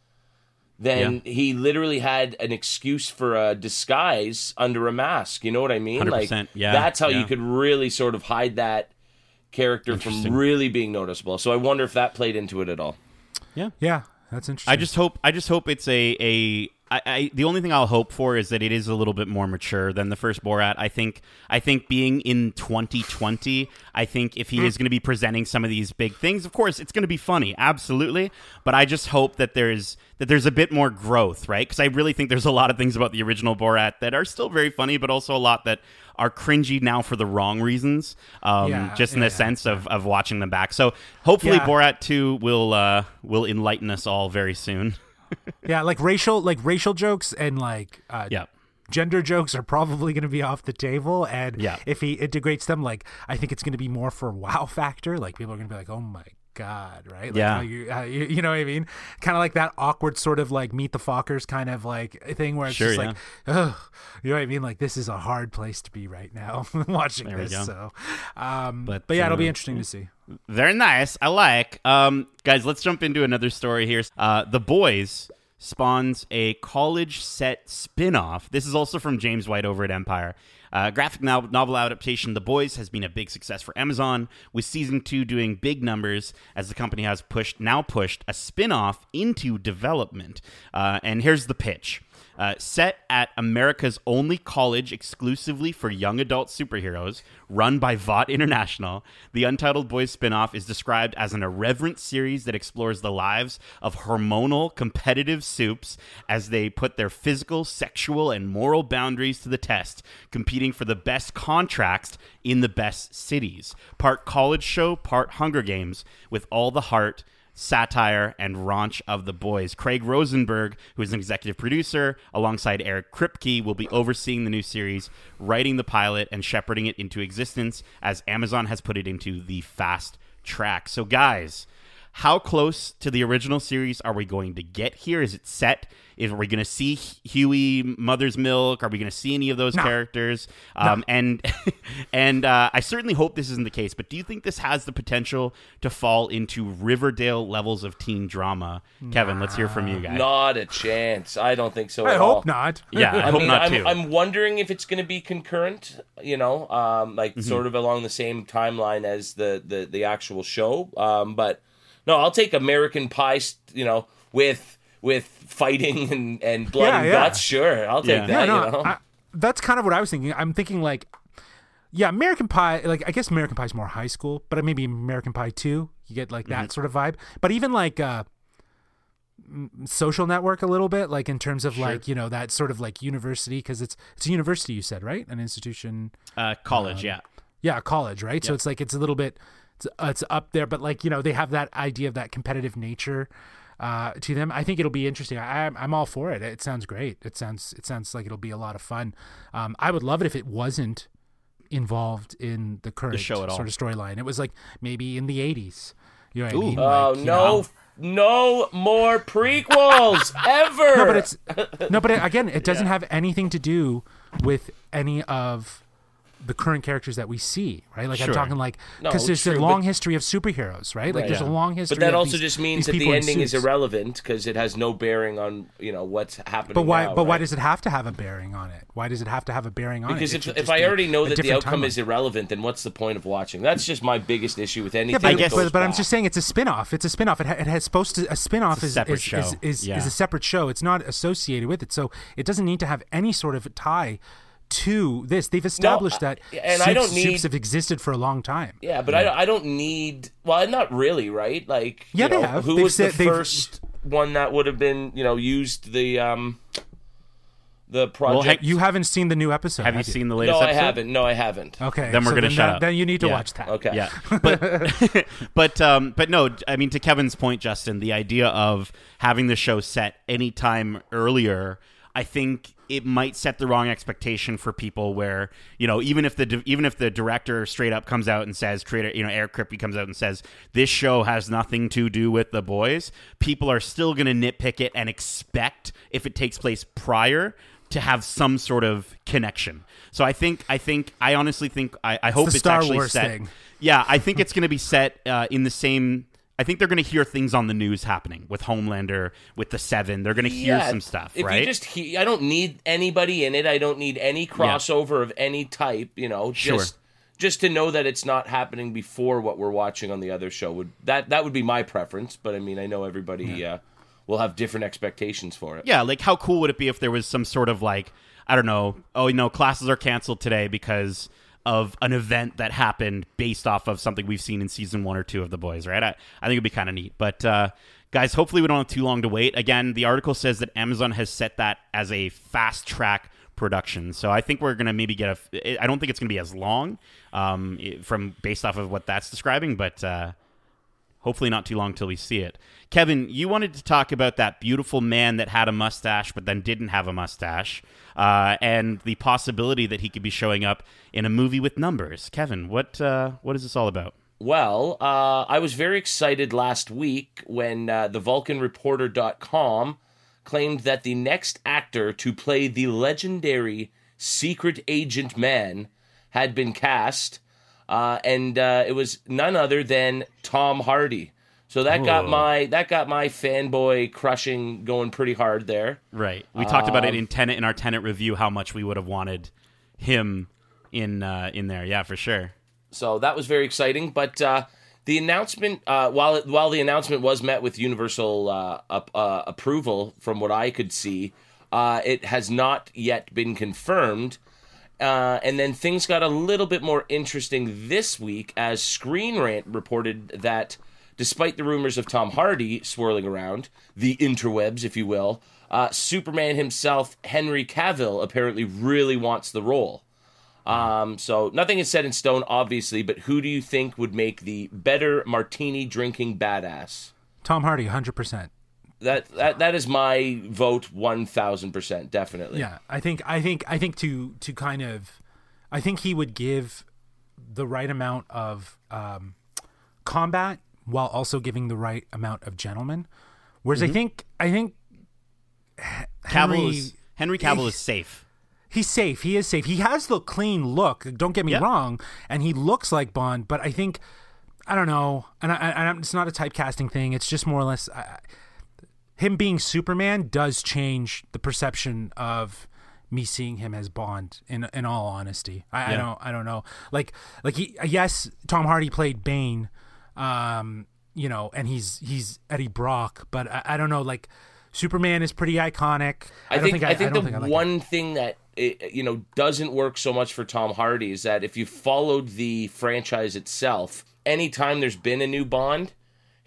then he literally had an excuse for a disguise under a mask. You know what I mean? 100%, Like, yeah, that's how yeah. you could really sort of hide that character from really being noticeable. So I wonder if that played into it at all. Yeah, yeah, that's interesting. I just hope I just hope it's a a I, I the only thing I'll hope for is that it is a little bit more mature than the first Borat. I think I think being in 2020, I think if he is going to be presenting some of these big things, of course it's going to be funny, absolutely. But I just hope that there's that there's a bit more growth, right? Because I really think there's a lot of things about the original Borat that are still very funny, but also a lot that are cringy now for the wrong reasons. Um, Yeah, just in yeah, the sense of, of watching them back. So hopefully Yeah. Borat 2 will uh, will enlighten us all very soon. yeah, like racial like racial jokes and like uh, Yeah. gender jokes are probably going to be off the table, and Yeah. if he integrates them, like I think it's going to be more for wow factor. Like people are going to be like, oh my god, right? Like, Yeah. you, you, you know what I mean? Kind of like that awkward sort of like meet the Fockers kind of like thing where it's Sure, just yeah. like, oh, you know what I mean? Like this is a hard place to be right now watching There this. So, um, But, but, yeah, it'll be uh, interesting to see. Very nice. I like. Um, guys, let's jump into another story here. Uh, the Boys spawns a college set spin-off. This is also from James White over at Empire. Uh, graphic novel, adaptation The Boys has been a big success for Amazon, with season two doing big numbers as the company has pushed now pushed a spin-off into development. Uh, and here's the pitch. Uh, set at America's only college exclusively for young adult superheroes, run by Vought International, the Untitled Boys spinoff is described as an irreverent series that explores the lives of hormonal competitive soups as they put their physical, sexual, and moral boundaries to the test, competing for the best contracts in the best cities. Part college show, part Hunger Games, with all the heart satire, and raunch of the boys. Craig Rosenberg, who is an executive producer, alongside Eric Kripke, will be overseeing the new series, writing the pilot, and shepherding it into existence as Amazon has put it into the fast track. So, guys, how close to the original series are we going to get here? Is it set? Is, are we going to see Huey, Mother's Milk? Are we going to see any of those No. characters? Um, And and uh, I certainly hope this isn't the case. But do you think this has the potential to fall into Riverdale levels of teen drama? Kevin, let's hear from you guys. Not a chance. I don't think so I at all. hope not. Yeah, I I hope mean, not I'm, too. I'm wondering if it's going to be concurrent, you know, um, like Mm-hmm. sort of along the same timeline as the, the, the actual show. Um, but no, I'll take American Pie, you know, with with fighting and, and blood Yeah, and yeah. guts. Sure, I'll take Yeah. that. Yeah, no, you know? I, that's kind of what I was thinking. I'm thinking like, yeah, American Pie. Like, I guess American Pie is more high school, but maybe American Pie two. You get like Mm-hmm. that sort of vibe. But even like uh, Social Network a little bit, like in terms of like you know that sort of like university because it's it's a university. You said right, an institution. uh, college, yeah. Yeah, college, right? So it's like it's a little bit it's, uh, it's up there, but like you know they have that idea of that competitive nature uh, to them. I think it'll be interesting. I, I'm I'm all for it. It sounds great. It sounds it sounds like it'll be a lot of fun. Um, I would love it if it wasn't involved in the current show at all. sort of storyline. It was like maybe in the 80s. You know what I mean? oh Like, you no, know. no more prequels ever. No, but it's no, but it, again, it doesn't have anything to do with any of the current characters that we see, right? Like Sure. I'm talking like No, because there's a long but- history of superheroes, right? Like Right. there's a long history. But that of also these- just means that the ending is irrelevant because it has no bearing on you know what's happening. But why? now, but why does it have to have a bearing on it? Why does it have to have a bearing on Because it? Because if, should if I already know that the outcome timeline. is irrelevant, then what's the point of watching? That's just my biggest issue with anything. Yeah, but, that guess- but, but I'm just saying it's a spin-off. It's a spin-off. It, ha- it has supposed to a spin-off It's a is separate is, show. is, is, Yeah. is a separate show. It's not associated with it. So it doesn't need to have any sort of tie to this. They've established I- that and I soups, don't need- soups have existed for a long time. Yeah, but I, I don't need. Well, not really, right? Like, Yeah, you they have. Who They've was the said- they've- first one that would have been, you know, used the um, the Well, project? You haven't seen the new episode. Have you seen the latest no, I haven't. No, I haven't. Okay, Then we're so gonna then shut that- up. Then you need to Yeah. watch that. Okay. Yeah, but but um, but no, I mean to Kevin's point, Justin, the idea of having the show set any time earlier, I think it might set the wrong expectation for people. Where you know, even if the even if the director straight up comes out and says, creator, you know, Eric Kripke comes out and says this show has nothing to do with the boys, people are still going to nitpick it and expect if it takes place prior to have some sort of connection. So I think I think I honestly think I, I hope it's Star actually Wars set. thing. Yeah, I think it's going to be set uh, in the same. I think they're going to hear things on the news happening with Homelander, with the Seven. They're going to hear Yeah, some stuff, If right? you just, he, I don't need anybody in it. I don't need any crossover of any type. You know, Sure. just just to know that it's not happening before what we're watching on the other show would that that would be my preference. But I mean, I know everybody uh, will have different expectations for it. yeah, like how cool would it be if there was some sort of like I don't know, oh, you know, classes are canceled today because of an event that happened based off of something we've seen in season one or two of The Boys, right? I, I think it'd be kind of neat. But uh, guys, hopefully we don't have too long to wait. Again, the article says that Amazon has set that as a fast track production. So I think we're gonna maybe get a. I don't think it's gonna be as long, um, from based off of what that's describing, but. Uh, hopefully not too long till we see it. Kevin, you wanted to talk about that beautiful man that had a mustache but then didn't have a mustache, uh, and the possibility that he could be showing up in a movie with numbers. Kevin, what uh, what is this all about? Well, uh, I was very excited last week when uh, the VulcanReporter.com claimed that the next actor to play the legendary Secret Agent Man had been cast, uh, and uh, it was none other than Tom Hardy. So that got my that got my fanboy crushing going pretty hard there. Right. We talked about it Um, in Tenet in our Tenet review how much we would have wanted him in uh, in there. Yeah, for sure. So that was very exciting. But uh, the announcement, uh, while it, while the announcement was met with universal uh, up, uh, approval, from what I could see, uh, it has not yet been confirmed. Uh, and then things got a little bit more interesting this week as Screen Rant reported that despite the rumors of Tom Hardy swirling around the interwebs, if you will, uh, Superman himself, Henry Cavill, apparently really wants the role. Um, so nothing is set in stone, obviously, but who do you think would make the better martini drinking badass? Tom Hardy, 100%. That that that is my vote, one thousand percent, definitely. Yeah, I think I think I think to to kind of I think he would give the right amount of um, combat while also giving the right amount of gentleman. Whereas I think I think Cavill Henry- is Henry Cavill is safe. he's safe. He is safe. He has the clean look. Don't get me Yeah. wrong, and he looks like Bond. But I think I don't know, and I, I, I'm- it's not a typecasting thing. It's just more or less uh, him being Superman does change the perception of me seeing him as Bond. In in all honesty, I, I don't I don't know. Like like he yes, Tom Hardy played Bane, um, you know, and he's he's Eddie Brock, but I, I don't know like. Superman is pretty iconic. I, think, I, think the think I it. one thing that it, you know doesn't work so much for Tom Hardy is that if you followed the franchise itself, anytime there's been a new Bond,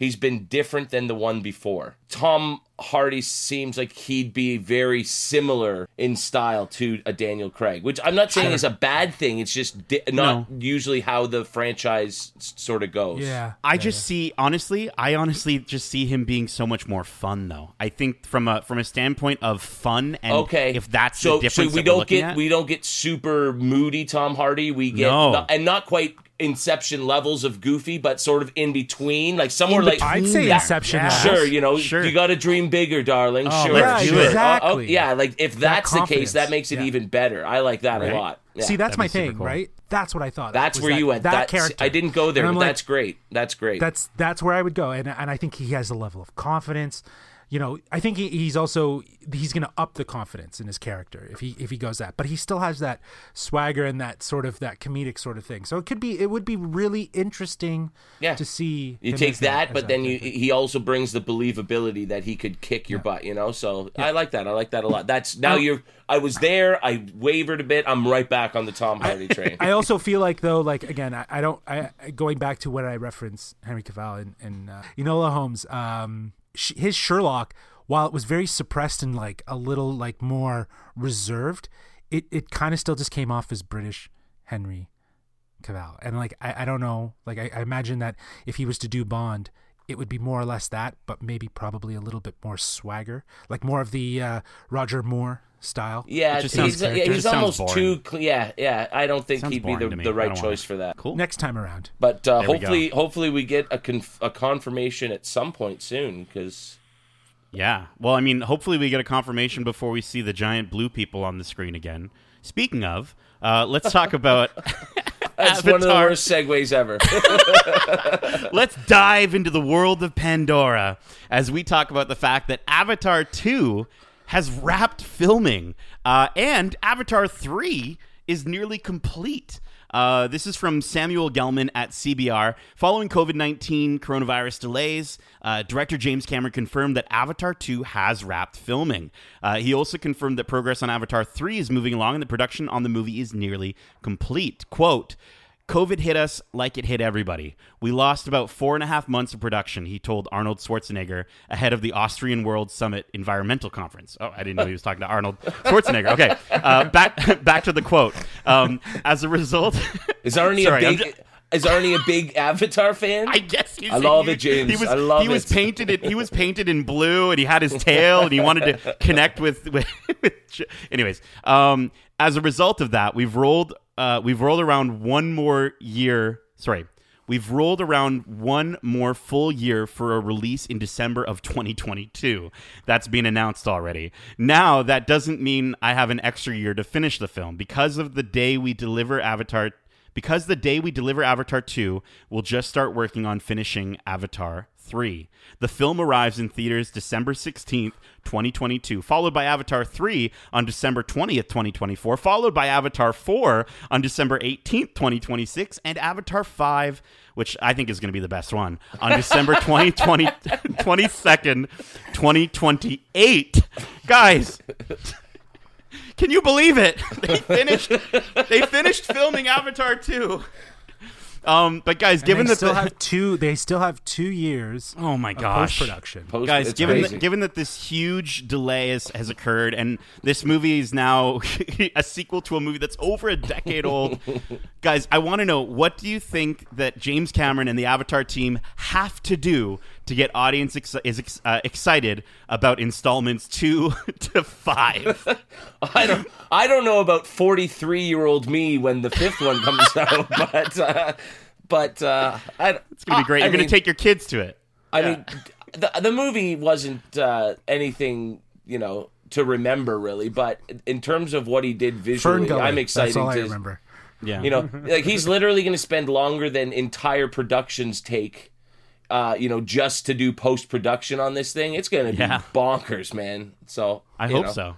he's been different than the one before. Tom Hardy seems like he'd be very similar in style to a Daniel Craig, which I'm not saying is a bad thing. It's just di- not usually how the franchise sort of goes. Yeah, I just see honestly, I honestly just see him being so much more fun though. I think from a from a standpoint of fun and Okay, if that's so the difference so we that don't looking get at, we don't get super moody Tom Hardy. We get No. and not quite Inception levels of goofy, but sort of in between, like somewhere In like I'd say Yeah, Inception. yeah. Sure, you know, Sure. you got to dream bigger, darling. Oh, sure, let's sure. Exactly. Oh, oh, yeah, like if that's the case, that makes it Yeah. even better. I like that Right. a lot. Yeah. See, that's That'd my thing, cool. right? That's what I thought. that's where that- you went. That That's- character. I didn't go there, but like, that's great. That's great. that's that's where I would go, and and I think he has a level of confidence. You know, I think he, he's also he's going to up the confidence in his character if he if he goes that, but he still has that swagger and that sort of that comedic sort of thing. So it could be it would be really interesting Yeah. to see. You him take as that, but then you he also brings the believability that he could kick your butt, you know. So I like that. I like that a lot. That's now you're. I was there. I wavered a bit. I'm right back on the Tom Hardy train. I also feel like though, like again, I, I don't. I I- going back to what I referenced Henry Cavill and, and uh, Enola Holmes. Um, his Sherlock, while it was very suppressed and like a little like more reserved, it it kind of still just came off as British Henry Cavill. And like I, I don't know, like I, I imagine that if he was to do Bond. It would be more or less that, but maybe probably a little bit more swagger, like more of the uh, Roger Moore style. yeah, It just he's, sounds- yeah, it he's just almost too. Yeah, yeah. I don't think Sounds he'd be boring the, to me. the I right don't wanna- choice for that. cool. Next time around. But uh, There we go. hopefully, hopefully we get a conf- a confirmation at some point soon because Yeah. Well, I mean, hopefully we get a confirmation before we see the giant blue people on the screen again. Speaking of, uh, let's talk about. that's one of the Avatar. worst segues ever. let's dive into the world of Pandora as we talk about the fact that Avatar 2 has wrapped filming uh, and Avatar 3 is nearly complete. Uh, this is from Samuel Gelman at CBR. Following COVID 19 coronavirus delays, uh, director James Cameron confirmed that Avatar 2 has wrapped filming. Uh, he also confirmed that progress on Avatar 3 is moving along and the production on the movie is nearly complete. Quote, COVID hit us like it hit everybody. We lost about four and a half months of production, he told Arnold Schwarzenegger ahead of the Austrian World Summit Environmental Conference. Oh, I didn't know he was talking to Arnold Schwarzenegger. Okay, uh, back back to the quote. Um, as a result, Is there any Sorry, a big? is Arnie a big Avatar fan? I guess he's I love he, it, James. He was I love he was it. painted in, he was painted in blue and he had his tail and he wanted to connect with with, with anyways. Um as a result of that, we've rolled uh we've rolled around one more year, sorry. We've rolled around one more full year for a release in December of 2022. That's been announced already. Now, that doesn't mean I have an extra year to finish the film because of the day we deliver Avatar because the day we deliver Avatar 2, we'll just start working on finishing Avatar 3. The film arrives in theaters December 16th, 2022, followed by Avatar 3 on December 20th, 2024, followed by Avatar 4 on December 18th, 2026, and Avatar 5, which I think is going to be the best one, on December 2020, 22nd, 2028. Guys, can you believe it? They finished. they finished filming Avatar two. Um, but guys, given they that still the, have two, they still have two years. oh my gosh, post-production. Post- guys, given that, given that this huge delay has, has occurred, and this movie is now a sequel to a movie that's over a decade old, guys, I want to know what do you think that James Cameron and the Avatar team have to do to get audience ex- is ex- uh, excited about installments two to five? I don't I don't know about 43 year old me when the fifth one comes out, but uh, but uh, I, It's gonna be great. I You're gonna mean- take your kids to it. I mean, the the movie wasn't uh, anything you know to remember really, but in terms of what he did visually, Gully. I'm excited That's all I to remember. Yeah, you know like he's literally going to spend longer than entire productions take. Uh, you know, just to do post production on this thing, it's gonna be Yeah. bonkers, man. So I hope know. so.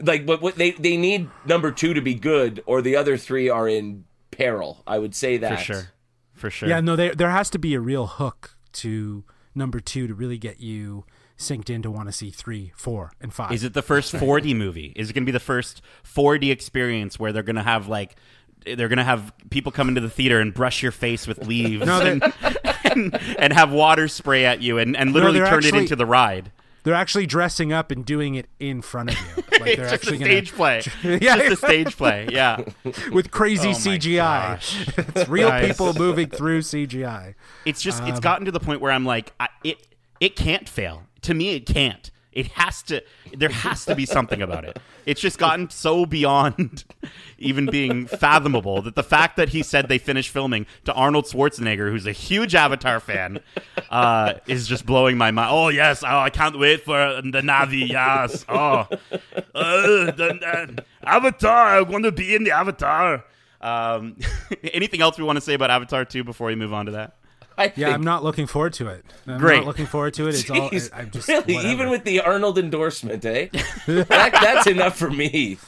like but what they they need number two to be good or the other three are in peril i would say that For sure. For sure. Yeah, no, there there has to be a real hook to number two to really get you synced in to want to see three, four, and five. Is it the first 4D movie? Is it going to be the first 4D experience where they're going to have like they're going to have people come into the theater and brush your face with leaves No, they- and, and, and have water spray at you and, and literally they're turn it into the ride? They're actually dressing up and doing it in front of you. Like It's they're just a actually stage play. Yeah. Just a stage play. Yeah. with crazy Oh CGI. it's real Guys. people moving through CGI. It's just Um, it's gotten to the point where I'm like I, it it can't fail. To me it can't. It has to there has to be something about it. It's just gotten so beyond even being fathomable that the fact that he said they finished filming to Arnold Schwarzenegger, who's a huge Avatar fan, uh, is just blowing my mind. Oh yes, oh I can't wait for the Na'vi. Yes, oh, uh, the, Avatar. I want to be in the Avatar. Um, anything else we want to say about Avatar two before we move on to that? I Yeah, think, I'm not looking forward to it. I'm Great. not looking forward to it. It's all. Jeez, I, I'm just really whatever. even with the arnold endorsement eh that, that's enough for me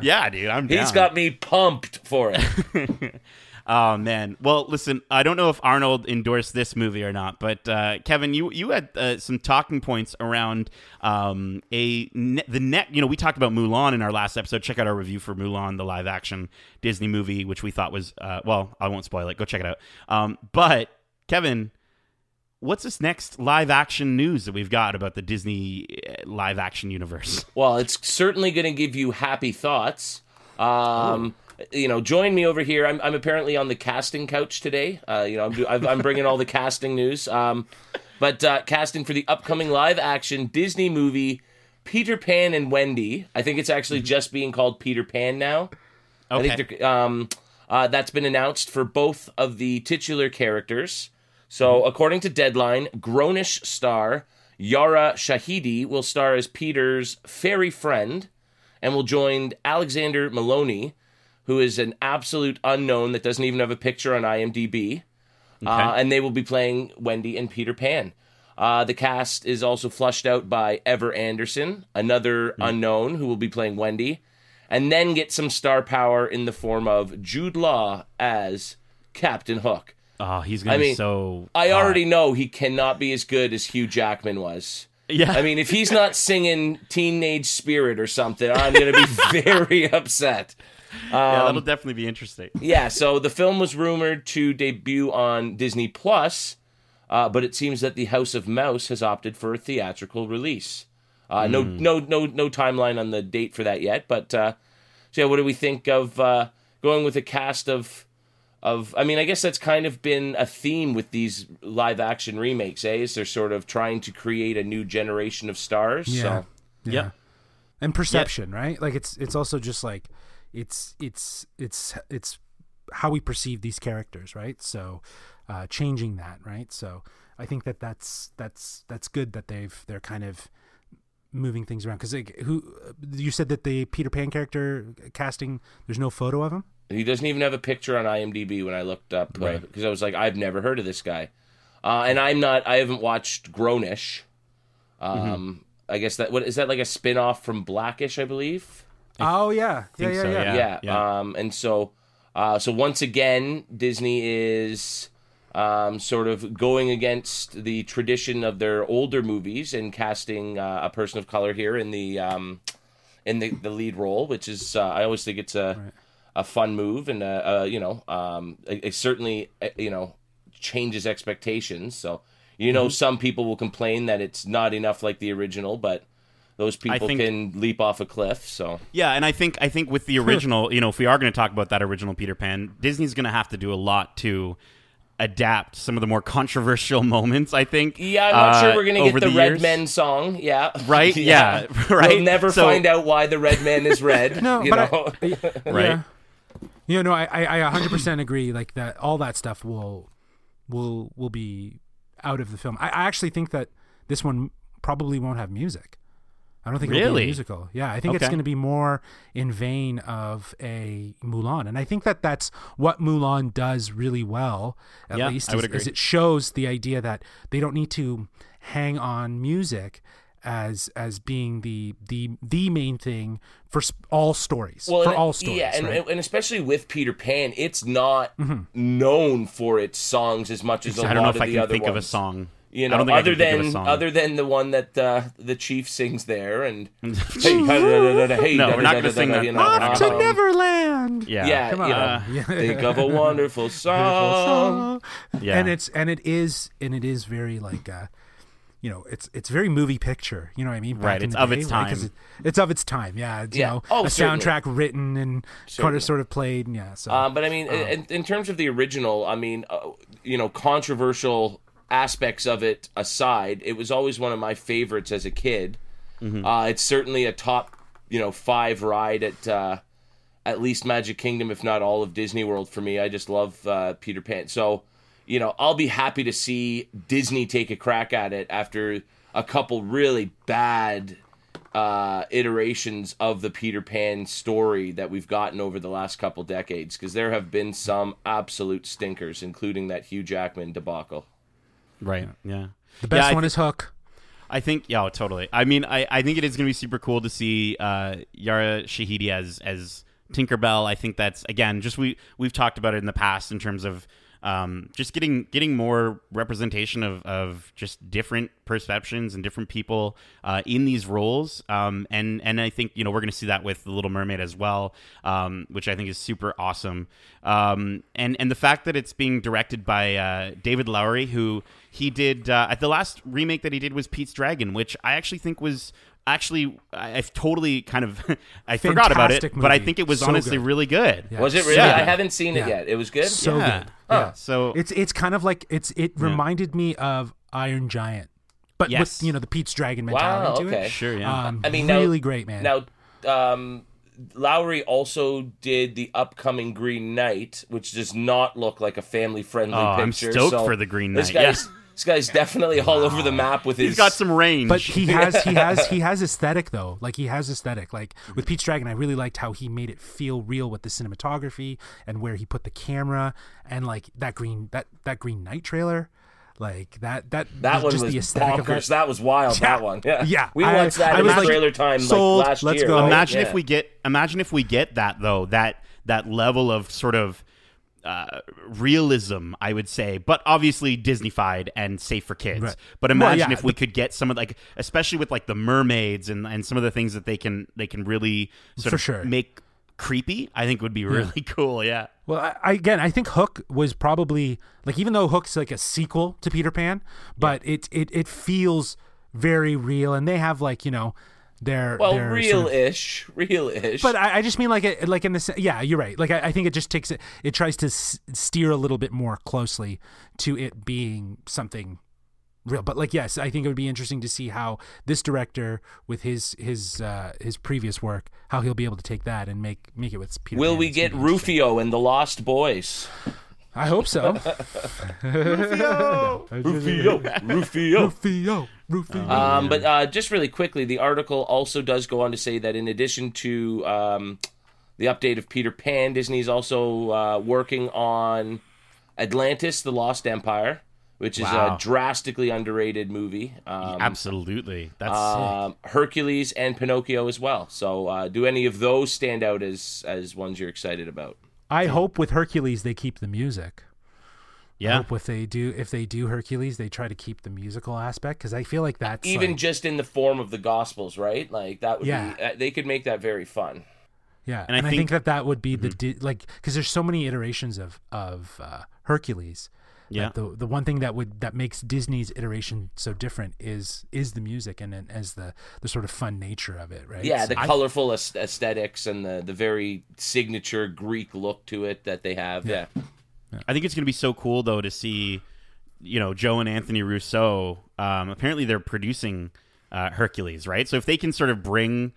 Yeah, dude, I'm down. he's got me pumped for it Oh man. Well, listen, I don't know if Arnold endorsed this movie or not, but uh, Kevin, you you had uh, some talking points around um, a ne- the net. You know, we talked about Mulan in our last episode. Check out our review for Mulan, the live action Disney movie, which we thought was uh, well. I won't spoil it. Go check it out. Um, but Kevin. What's this next live action news that we've got about the Disney uh, live action universe? well it's certainly going to give you happy thoughts um you know, join me over here. I'm, I'm apparently on the casting couch today. Uh, you know, I'm, I'm bringing all the casting news. Um, but uh, casting for the upcoming live action Disney movie Peter Pan and Wendy. I think it's actually just being called Peter Pan now. I think um, uh, that's been announced for both of the titular characters. So, according to Deadline, Grownish star Yara Shahidi will star as Peter's fairy friend and will join Alexander Molony, who is an absolute unknown that doesn't even have a picture on IMDb. Uh, and they will be playing Wendy and Peter Pan. Uh, the cast is also flushed out by Ever Anderson, another unknown who will be playing Wendy, and then get some star power in the form of Jude Law as Captain Hook. Oh, he's gonna I be mean, so. I hot. already know he cannot be as good as Hugh Jackman was. Yeah. I mean, if he's not singing Teenage Spirit or something, I'm going to be very upset. yeah, um, that'll definitely be interesting. Yeah, so the film was rumored to debut on Disney Plus, uh, but it seems that the House of Mouse has opted for a theatrical release. Uh, No, no, no, no timeline on the date for that yet. But uh, so yeah, what do we think of uh, going with a cast of of I mean, I guess that's kind of been a theme with these live action remakes, eh? Is they're sort of trying to create a new generation of stars. Yeah. So Yeah. Yep. And perception, right? Like it's it's also just like it's it's it's it's how we perceive these characters, right? So uh, changing that, right? So I think that that's that's that's good that they've they're kind of moving things around because like, who you said that the Peter Pan character casting there's no photo of him. He doesn't even have a picture on IMDb when I looked up because Right. I was like, I've never heard of this guy, uh, and I'm not. I haven't watched Grownish. Um, Mm-hmm. I guess that what is that like a spin off from Blackish? I believe. Oh yeah, yeah, yeah, so, yeah. yeah. yeah, yeah. Um, and so uh, so once again disney is um, sort of going against the tradition of their older movies and casting uh, a person of color here in the um, in the, the lead role which is uh, i always think it's a a fun move and uh, uh, you know um, it, it certainly uh, you know changes expectations so you Mm-hmm. know some people will complain that it's not enough like the original but those people think- can leap off a cliff so Yeah, and I think I think with the original, you know, if we are going to talk about that original Peter Pan, Disney's going to have to do a lot to adapt some of the more controversial moments. I think. Yeah, I'm not uh, sure we're gonna get the, the Red. Men song. Yeah, Right? Yeah, right? We'll never So- find out why the Red Man is red. No, you but know. I, Right. Yeah. You know, I, I, I 100% agree. Like that, all that stuff will, will, will be out of the film. I, I actually think that this one probably won't have music. I don't think it'll be a musical. Yeah, I think it's going to be more in vein of a Mulan, and I think that that's what Mulan does really well. At Yeah, least I would is, is it shows the idea that they don't need to hang on music as as being the the the main thing for all stories well, for and- all stories. Yeah, and, right? and especially with Peter Pan, it's not known for its songs as much as a I don't know lot if of I the can other think of a song. You I know, don't think I other can think of a than song. other than the one that uh, the chief sings there, and hey, hey, No, we're not gonna da-da-da-da-da, sing that. You know, Off to um, Neverland. Yeah, Yeah, Come you on. know, think of a wonderful song. yeah. And it's and it is and it is very like uh you know, it's it's very movie picture. You know what I mean? Back Right, it's of day, its right? time. it- it's of its time. Yeah. It's, Yeah. You know, Oh, a certainly. soundtrack written and kind of sort of played. and Yeah. So Um, but I mean, in, in terms of the original, I mean, uh, you know, controversial aspects of it aside, it was always one of my favorites as a kid. Uh, it's certainly a top, you know, five ride at uh, at least Magic Kingdom, if not all of Disney World for me. I just love uh, Peter Pan. So, you know, I'll be happy to see Disney take a crack at it after a couple really bad uh, iterations of the Peter Pan story that we've gotten over the last couple decades because there have been some absolute stinkers, including that Hugh Jackman debacle. right. Yeah. the best Yeah, one thi- is Hook. I think yeah, oh, totally. I mean, I, I think it is going to be super cool to see uh, Yara Shahidi as as Tinkerbell. I think that's again just we we've talked about it in the past in terms of um, just getting getting more representation of, of just different perceptions and different people uh, in these roles. Um, and and I think you know we're going to see that with the Little Mermaid as well, um, which I think is super awesome. Um, and and the fact that it's being directed by uh, David Lowery, who he did uh, the last remake that he did was Pete's Dragon, which I actually think was actually I- I've totally kind of I forgot about it, Fantastic but I think it was So honestly good. really good. Yeah. Was it really? Yeah. I haven't seen it Yeah. yet. It was good. So yeah. good. Yeah. So It's it's kind of like it's it reminded me of Iron Giant, but Yes. with you know the Pete's Dragon wow. mentality to Okay. it. sure, yeah. Um, I mean, now- really great, man. Now, um, Lowery also did the upcoming Green Knight, which does not look like a family-friendly Oh, I'm stoked so for the Green This Knight, guy's this guy's definitely all over the map with his. he's got some range. but he has he has he has aesthetic though like he has aesthetic like with pete's dragon i really liked how he made it feel real with the cinematography and where he put the camera and like that green that that Green Knight trailer like that that That one just was the aesthetic bonkers. of that. was wild. Yeah. That one. Yeah. Yeah. We watched that I in was the like, trailer time sold, like last let's year. go. right? imagine Yeah. if we get imagine if we get that though that that level of sort of uh, realism, I would say, but obviously Disneyfied and safe for kids. Right. But Well, imagine yeah, if we could get some of like, especially with like the mermaids and and some of the things that they can they can really sort For of sure. make creepy. I think would be really cool. Yeah. Well, I, I, again, I think Hook was probably like even though Hook's like a sequel to Peter Pan, but it it it feels very real, and they have like you know Their Well, their sort of- real-ish, real-ish. but I, I just mean like it, like in the yeah, you're right. Like I, I think it just takes it. It tries to s- steer a little bit more closely to it being something real. But like yes, I think it would be interesting to see how this director with his his uh, his previous work, how he'll be able to take that and make make it with Peter. Will Pan. we get. Rufio and the Lost Boys? I hope so. Rufio, Rufio. Rufio, Rufio. Um, but uh, just really quickly, the article also does go on to say that in addition to um, the update of Peter Pan, Disney's also uh, working on Atlantis: The Lost Empire, which is Wow. a drastically underrated movie. Um, Absolutely. That's um, Hercules and Pinocchio as well. So, uh, do any of those stand out as as ones you're excited about? I hope with Hercules they keep the music. I yeah. hope if they do if they do Hercules they try to keep the musical aspect because I feel like that's Even like- just in the form of the Gospels, right? Like that would Yeah. be. Uh, they could make that very fun. Yeah, And and, I I, think, think- that that would be the like because there's so many iterations of of uh, Hercules. That Yeah. The the one thing that would that makes Disney's iteration so different is is the music and, and as the the sort of fun nature of it, right? Yeah, So- the colorful aesthetics and the the very signature Greek look to it that they have. Yeah. I think it's going to be so cool though to see, you know, Joe and Anthony Russo. Um, apparently, they're producing uh, Hercules, right? So if they can sort of bring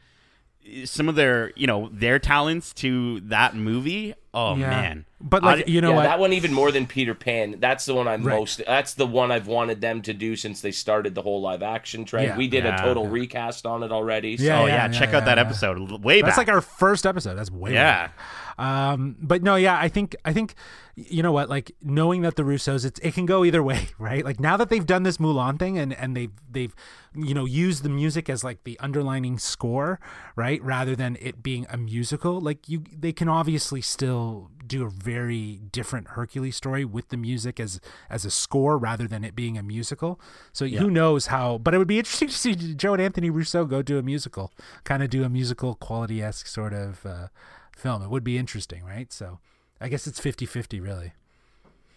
some of their, you know, their talents to that movie, oh yeah. man! But like I- you know yeah, what? that one even more than Peter Pan. That's the one I'm Right. most. That's the one I've wanted them to do since they started the whole live action trend. Yeah. we did Yeah. a total recast on it already. So. Yeah, oh yeah, yeah, check yeah, out that yeah. episode way That's back. like our first episode. That's way yeah. back. Um, but no, yeah, I think I think you know what, like knowing that the Russos, it's it can go either way, right? Like now that they've done this Mulan thing and and they've they've you know used the music as like the underlining score, right, rather than it being a musical. Like you, they can obviously still do a very different Hercules story with the music as as a score rather than it being a musical. So who knows how? But it would be interesting to see Joe and Anthony Russo go do a musical, kind of do a musical quality esque sort of uh, film. It would be interesting, right? So I guess it's 50-50 really.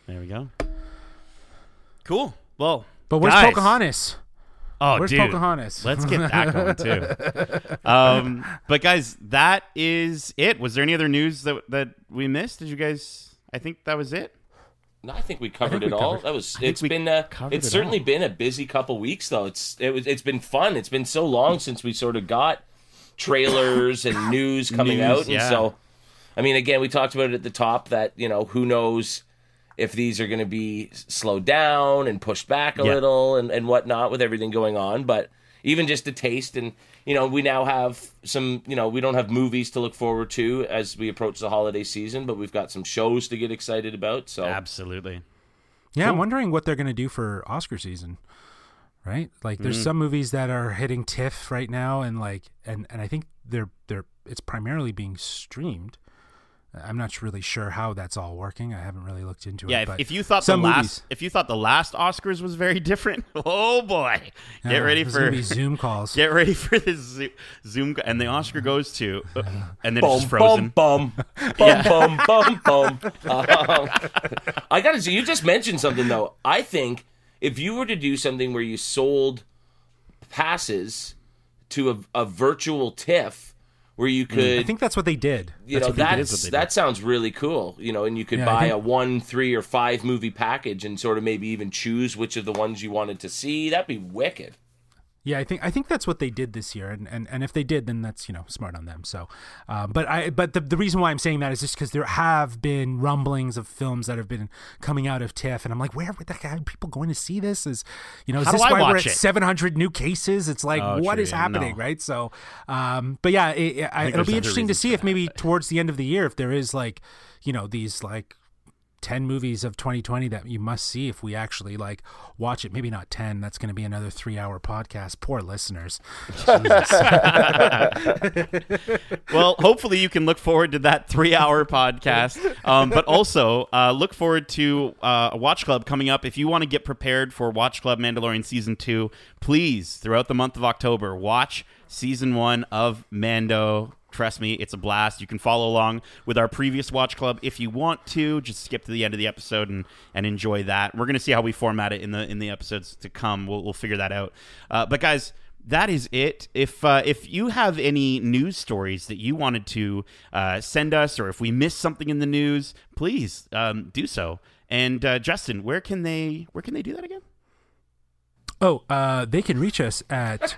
There we go. Cool. Well, But where's guys- Pocahontas? Oh, Where's dude. Pocahontas? Let's get that going too. Um, but guys, that is it. Was there any other news that that we missed? Did you guys? I think that was it. No, I think we covered think it we all. covered- That was. It's been. Uh, covered it's it certainly all. been a busy couple weeks though. It's it was. It's been fun. It's been so long since we sort of got trailers and news coming News, out, and yeah. so. I mean, again, we talked about it at the top that you know who knows if these are going to be slowed down and pushed back a Yeah. little and and whatnot with everything going on, but even just a taste and you know we now have some you know we don't have movies to look forward to as we approach the holiday season but we've got some shows to get excited about so Absolutely. Yeah, I'm wondering what they're going to do for Oscar season. Right? Like there's mm. some movies that are hitting TIFF right now and like and and I think they're they're it's primarily being streamed. I'm not really sure how that's all working. I haven't really looked into Yeah, it. if, but if you thought the last movies- if you thought the last Oscars was very different, oh boy, get Yeah, ready for gonna be Zoom calls. get ready for this Zo- Zoom, and the Oscar goes to, uh, and then it's Bum, just frozen. bum, bum, bum, bum, bum, bum. Um, I gotta say, you just mentioned something though. I think if you were to do something where you sold passes to a, a virtual TIFF, where you mm, could, I think that's what they did. you know, what they did, is that's what they that sounds really cool. You know, and you could Yeah, buy think- a one, three, or five movie package and sort of maybe even choose which of the ones you wanted to see. That'd be wicked. Yeah, I think I think that's what they did this year, and, and, and if they did, then that's you know smart on them. So, uh, but I but the, the reason why I'm saying that is just because there have been rumblings of films that have been coming out of TIFF, and I'm like, where would the are people going to see this? Is you know is How this why we're at it? 700 new cases? It's like Oh, what true, is yeah, happening, no. right? So, um, but yeah, it, it, I, think it'll be interesting to see if maybe towards the end of the year, if there is like you know these like 10 movies of 2020 that you must see if we actually like watch it maybe not 10 that's going to be another three hour podcast poor listeners well, hopefully you can look forward to that three-hour podcast. Um, but also uh, look forward to uh, a Watch Club coming up. If you want to get prepared for Watch Club Mandalorian season two, please throughout the month of October watch season one of Mando. Trust me, it's a blast. You can follow along with our previous Watch Club if you want to. Just skip to the end of the episode and, and enjoy that. We're to see how we format it in the in the episodes to come. We'll, we'll figure that out. Uh, but guys, that is it. If uh, if you have any news stories that you wanted to uh, send us, or if we missed something in the news, please um, do so. And uh, Justin, where can they where can they do that again? Oh, uh, they can reach us at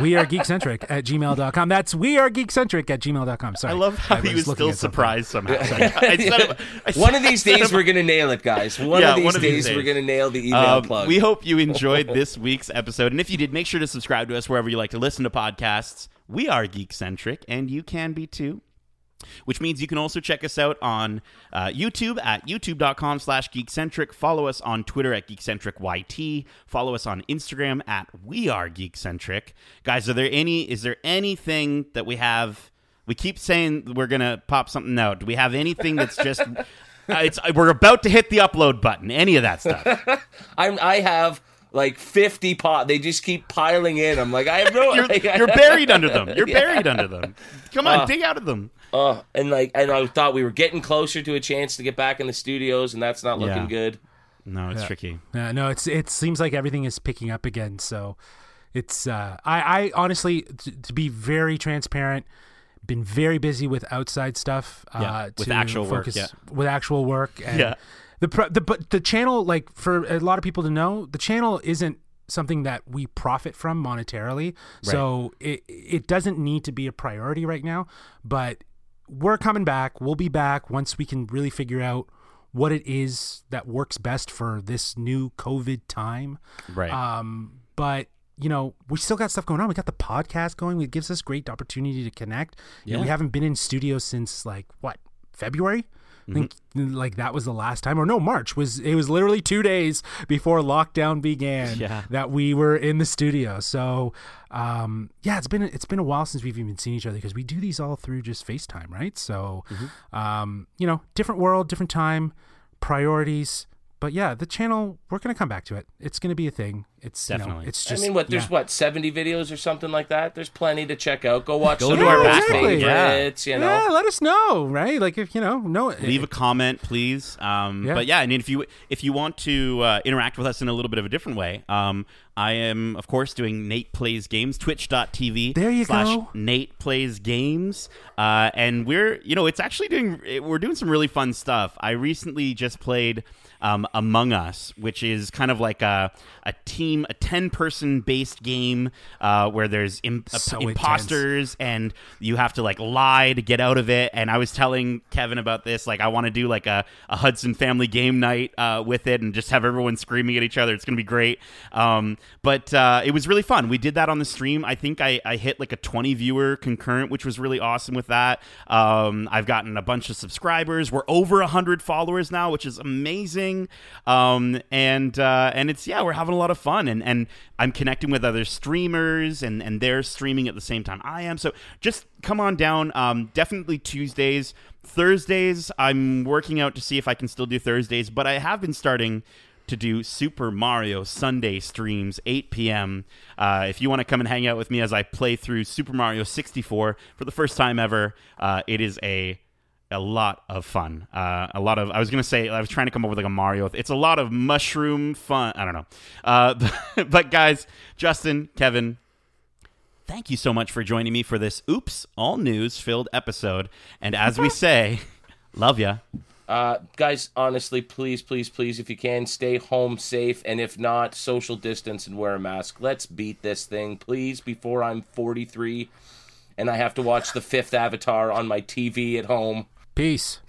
wearegeekcentric at gmail.com. That's wearegeekcentric at gmail.com. Sorry. I love how he was looking still at something. surprised somehow. I set up- One of these days, we're gonna nail it, guys. One, Yeah, of, these one of these days, we're gonna nail the email Um, plug. We hope you enjoyed this week's episode. And if you did, make sure to subscribe to us wherever you like to listen to podcasts. We are Geekcentric, and you can be too. Which means you can also check us out on uh, YouTube at youtube.com slash geekcentric. Follow us on Twitter at geekcentricyt. Follow us on Instagram at we are geekcentric. Guys, are there any is there anything that we have we keep saying we're gonna pop something out. Do we have anything that's just uh, it's we're about to hit the upload button, any of that stuff. I'm, I have like 50 pot. They just keep piling in. I'm like, I have no. You're, you're buried under them. You're Yeah. buried under them. Come on, dig out of them. Uh, and like, and I thought we were getting closer to a chance to get back in the studios, and that's not looking Yeah. good. No, it's tricky. Yeah, no, it's it seems like everything is picking up again. So it's uh, I I honestly t- to be very transparent, been very busy with outside stuff. Uh, Yeah, with to actual work, focus yeah. with actual work. And Yeah. The pro- the but the channel like for a lot of people to know, the channel isn't something that we profit from monetarily. So it it doesn't need to be a priority right now, but we're coming back. We'll be back once we can really figure out what it is that works best for this new COVID time. Right. Um, but you know, we still got stuff going on. We got the podcast going. It gives us great opportunity to connect. You know, we haven't been in studio since like what February. I think Mm-hmm. like that was the last time, or no, March was. It was literally two days before lockdown began Yeah. that we were in the studio. So, um, yeah, it's been it's been a while since we've even seen each other because we do these all through just FaceTime, right? So, Mm-hmm. um, you know, different world, different time, priorities. But yeah, the channel we're gonna come back to it. It's gonna be a thing. It's definitely. you know, Definitely. it's just. I mean, what? There's yeah. what 70 videos or something like that. There's plenty to check out. Go watch Go some to of our our back page, yeah. favorites. You know, Yeah, let us know, right? Like if you know, no, leave a comment please um, Yeah. but yeah and if you if you want to uh, interact with us in a little bit of a different way um, i am of course doing nate plays games twitch.tv There you slash go. nate plays games uh, and we're you know it's actually doing we're doing some really fun stuff i recently just played um, Among Us, which is kind of like a, a team, a 10 person based game uh, where there's Im- So imposters and you have to like lie to get out of it. And I was telling Kevin about this, like I want to do like a, a Hudson family game night uh, with it and just have everyone screaming at each other. It's gonna be great. Um, but uh, it was really fun. We did that on the stream. I think I, I hit like a 20 viewer concurrent, which was really awesome with that. Um, I've gotten a bunch of subscribers. We're over 100 followers now, which is amazing. Um, and uh, and it's yeah, we're having a lot of fun, and and I'm connecting with other streamers, and and they're streaming at the same time I am. So just come on down. Um, definitely Tuesdays, Thursdays. I'm working out to see if I can still do Thursdays, but I have been starting to do Super Mario Sunday streams, 8 p.m. Uh, if you want to come and hang out with me as I play through Super Mario 64 for the first time ever, uh, it is a a lot of fun. Uh, a lot of I was gonna say I was trying to come up with like a Mario. It's a lot of mushroom fun. I don't know, uh, but guys, Justin, Kevin. Thank you so much for joining me for this oops all news filled episode. And as we say, love ya. Uh, guys, honestly, please, please, please, if you can, stay home safe, and if not, social distance and wear a mask. Let's beat this thing, please, before I'm 43 and I have to watch the fifth Avatar on my TV at home. Peace.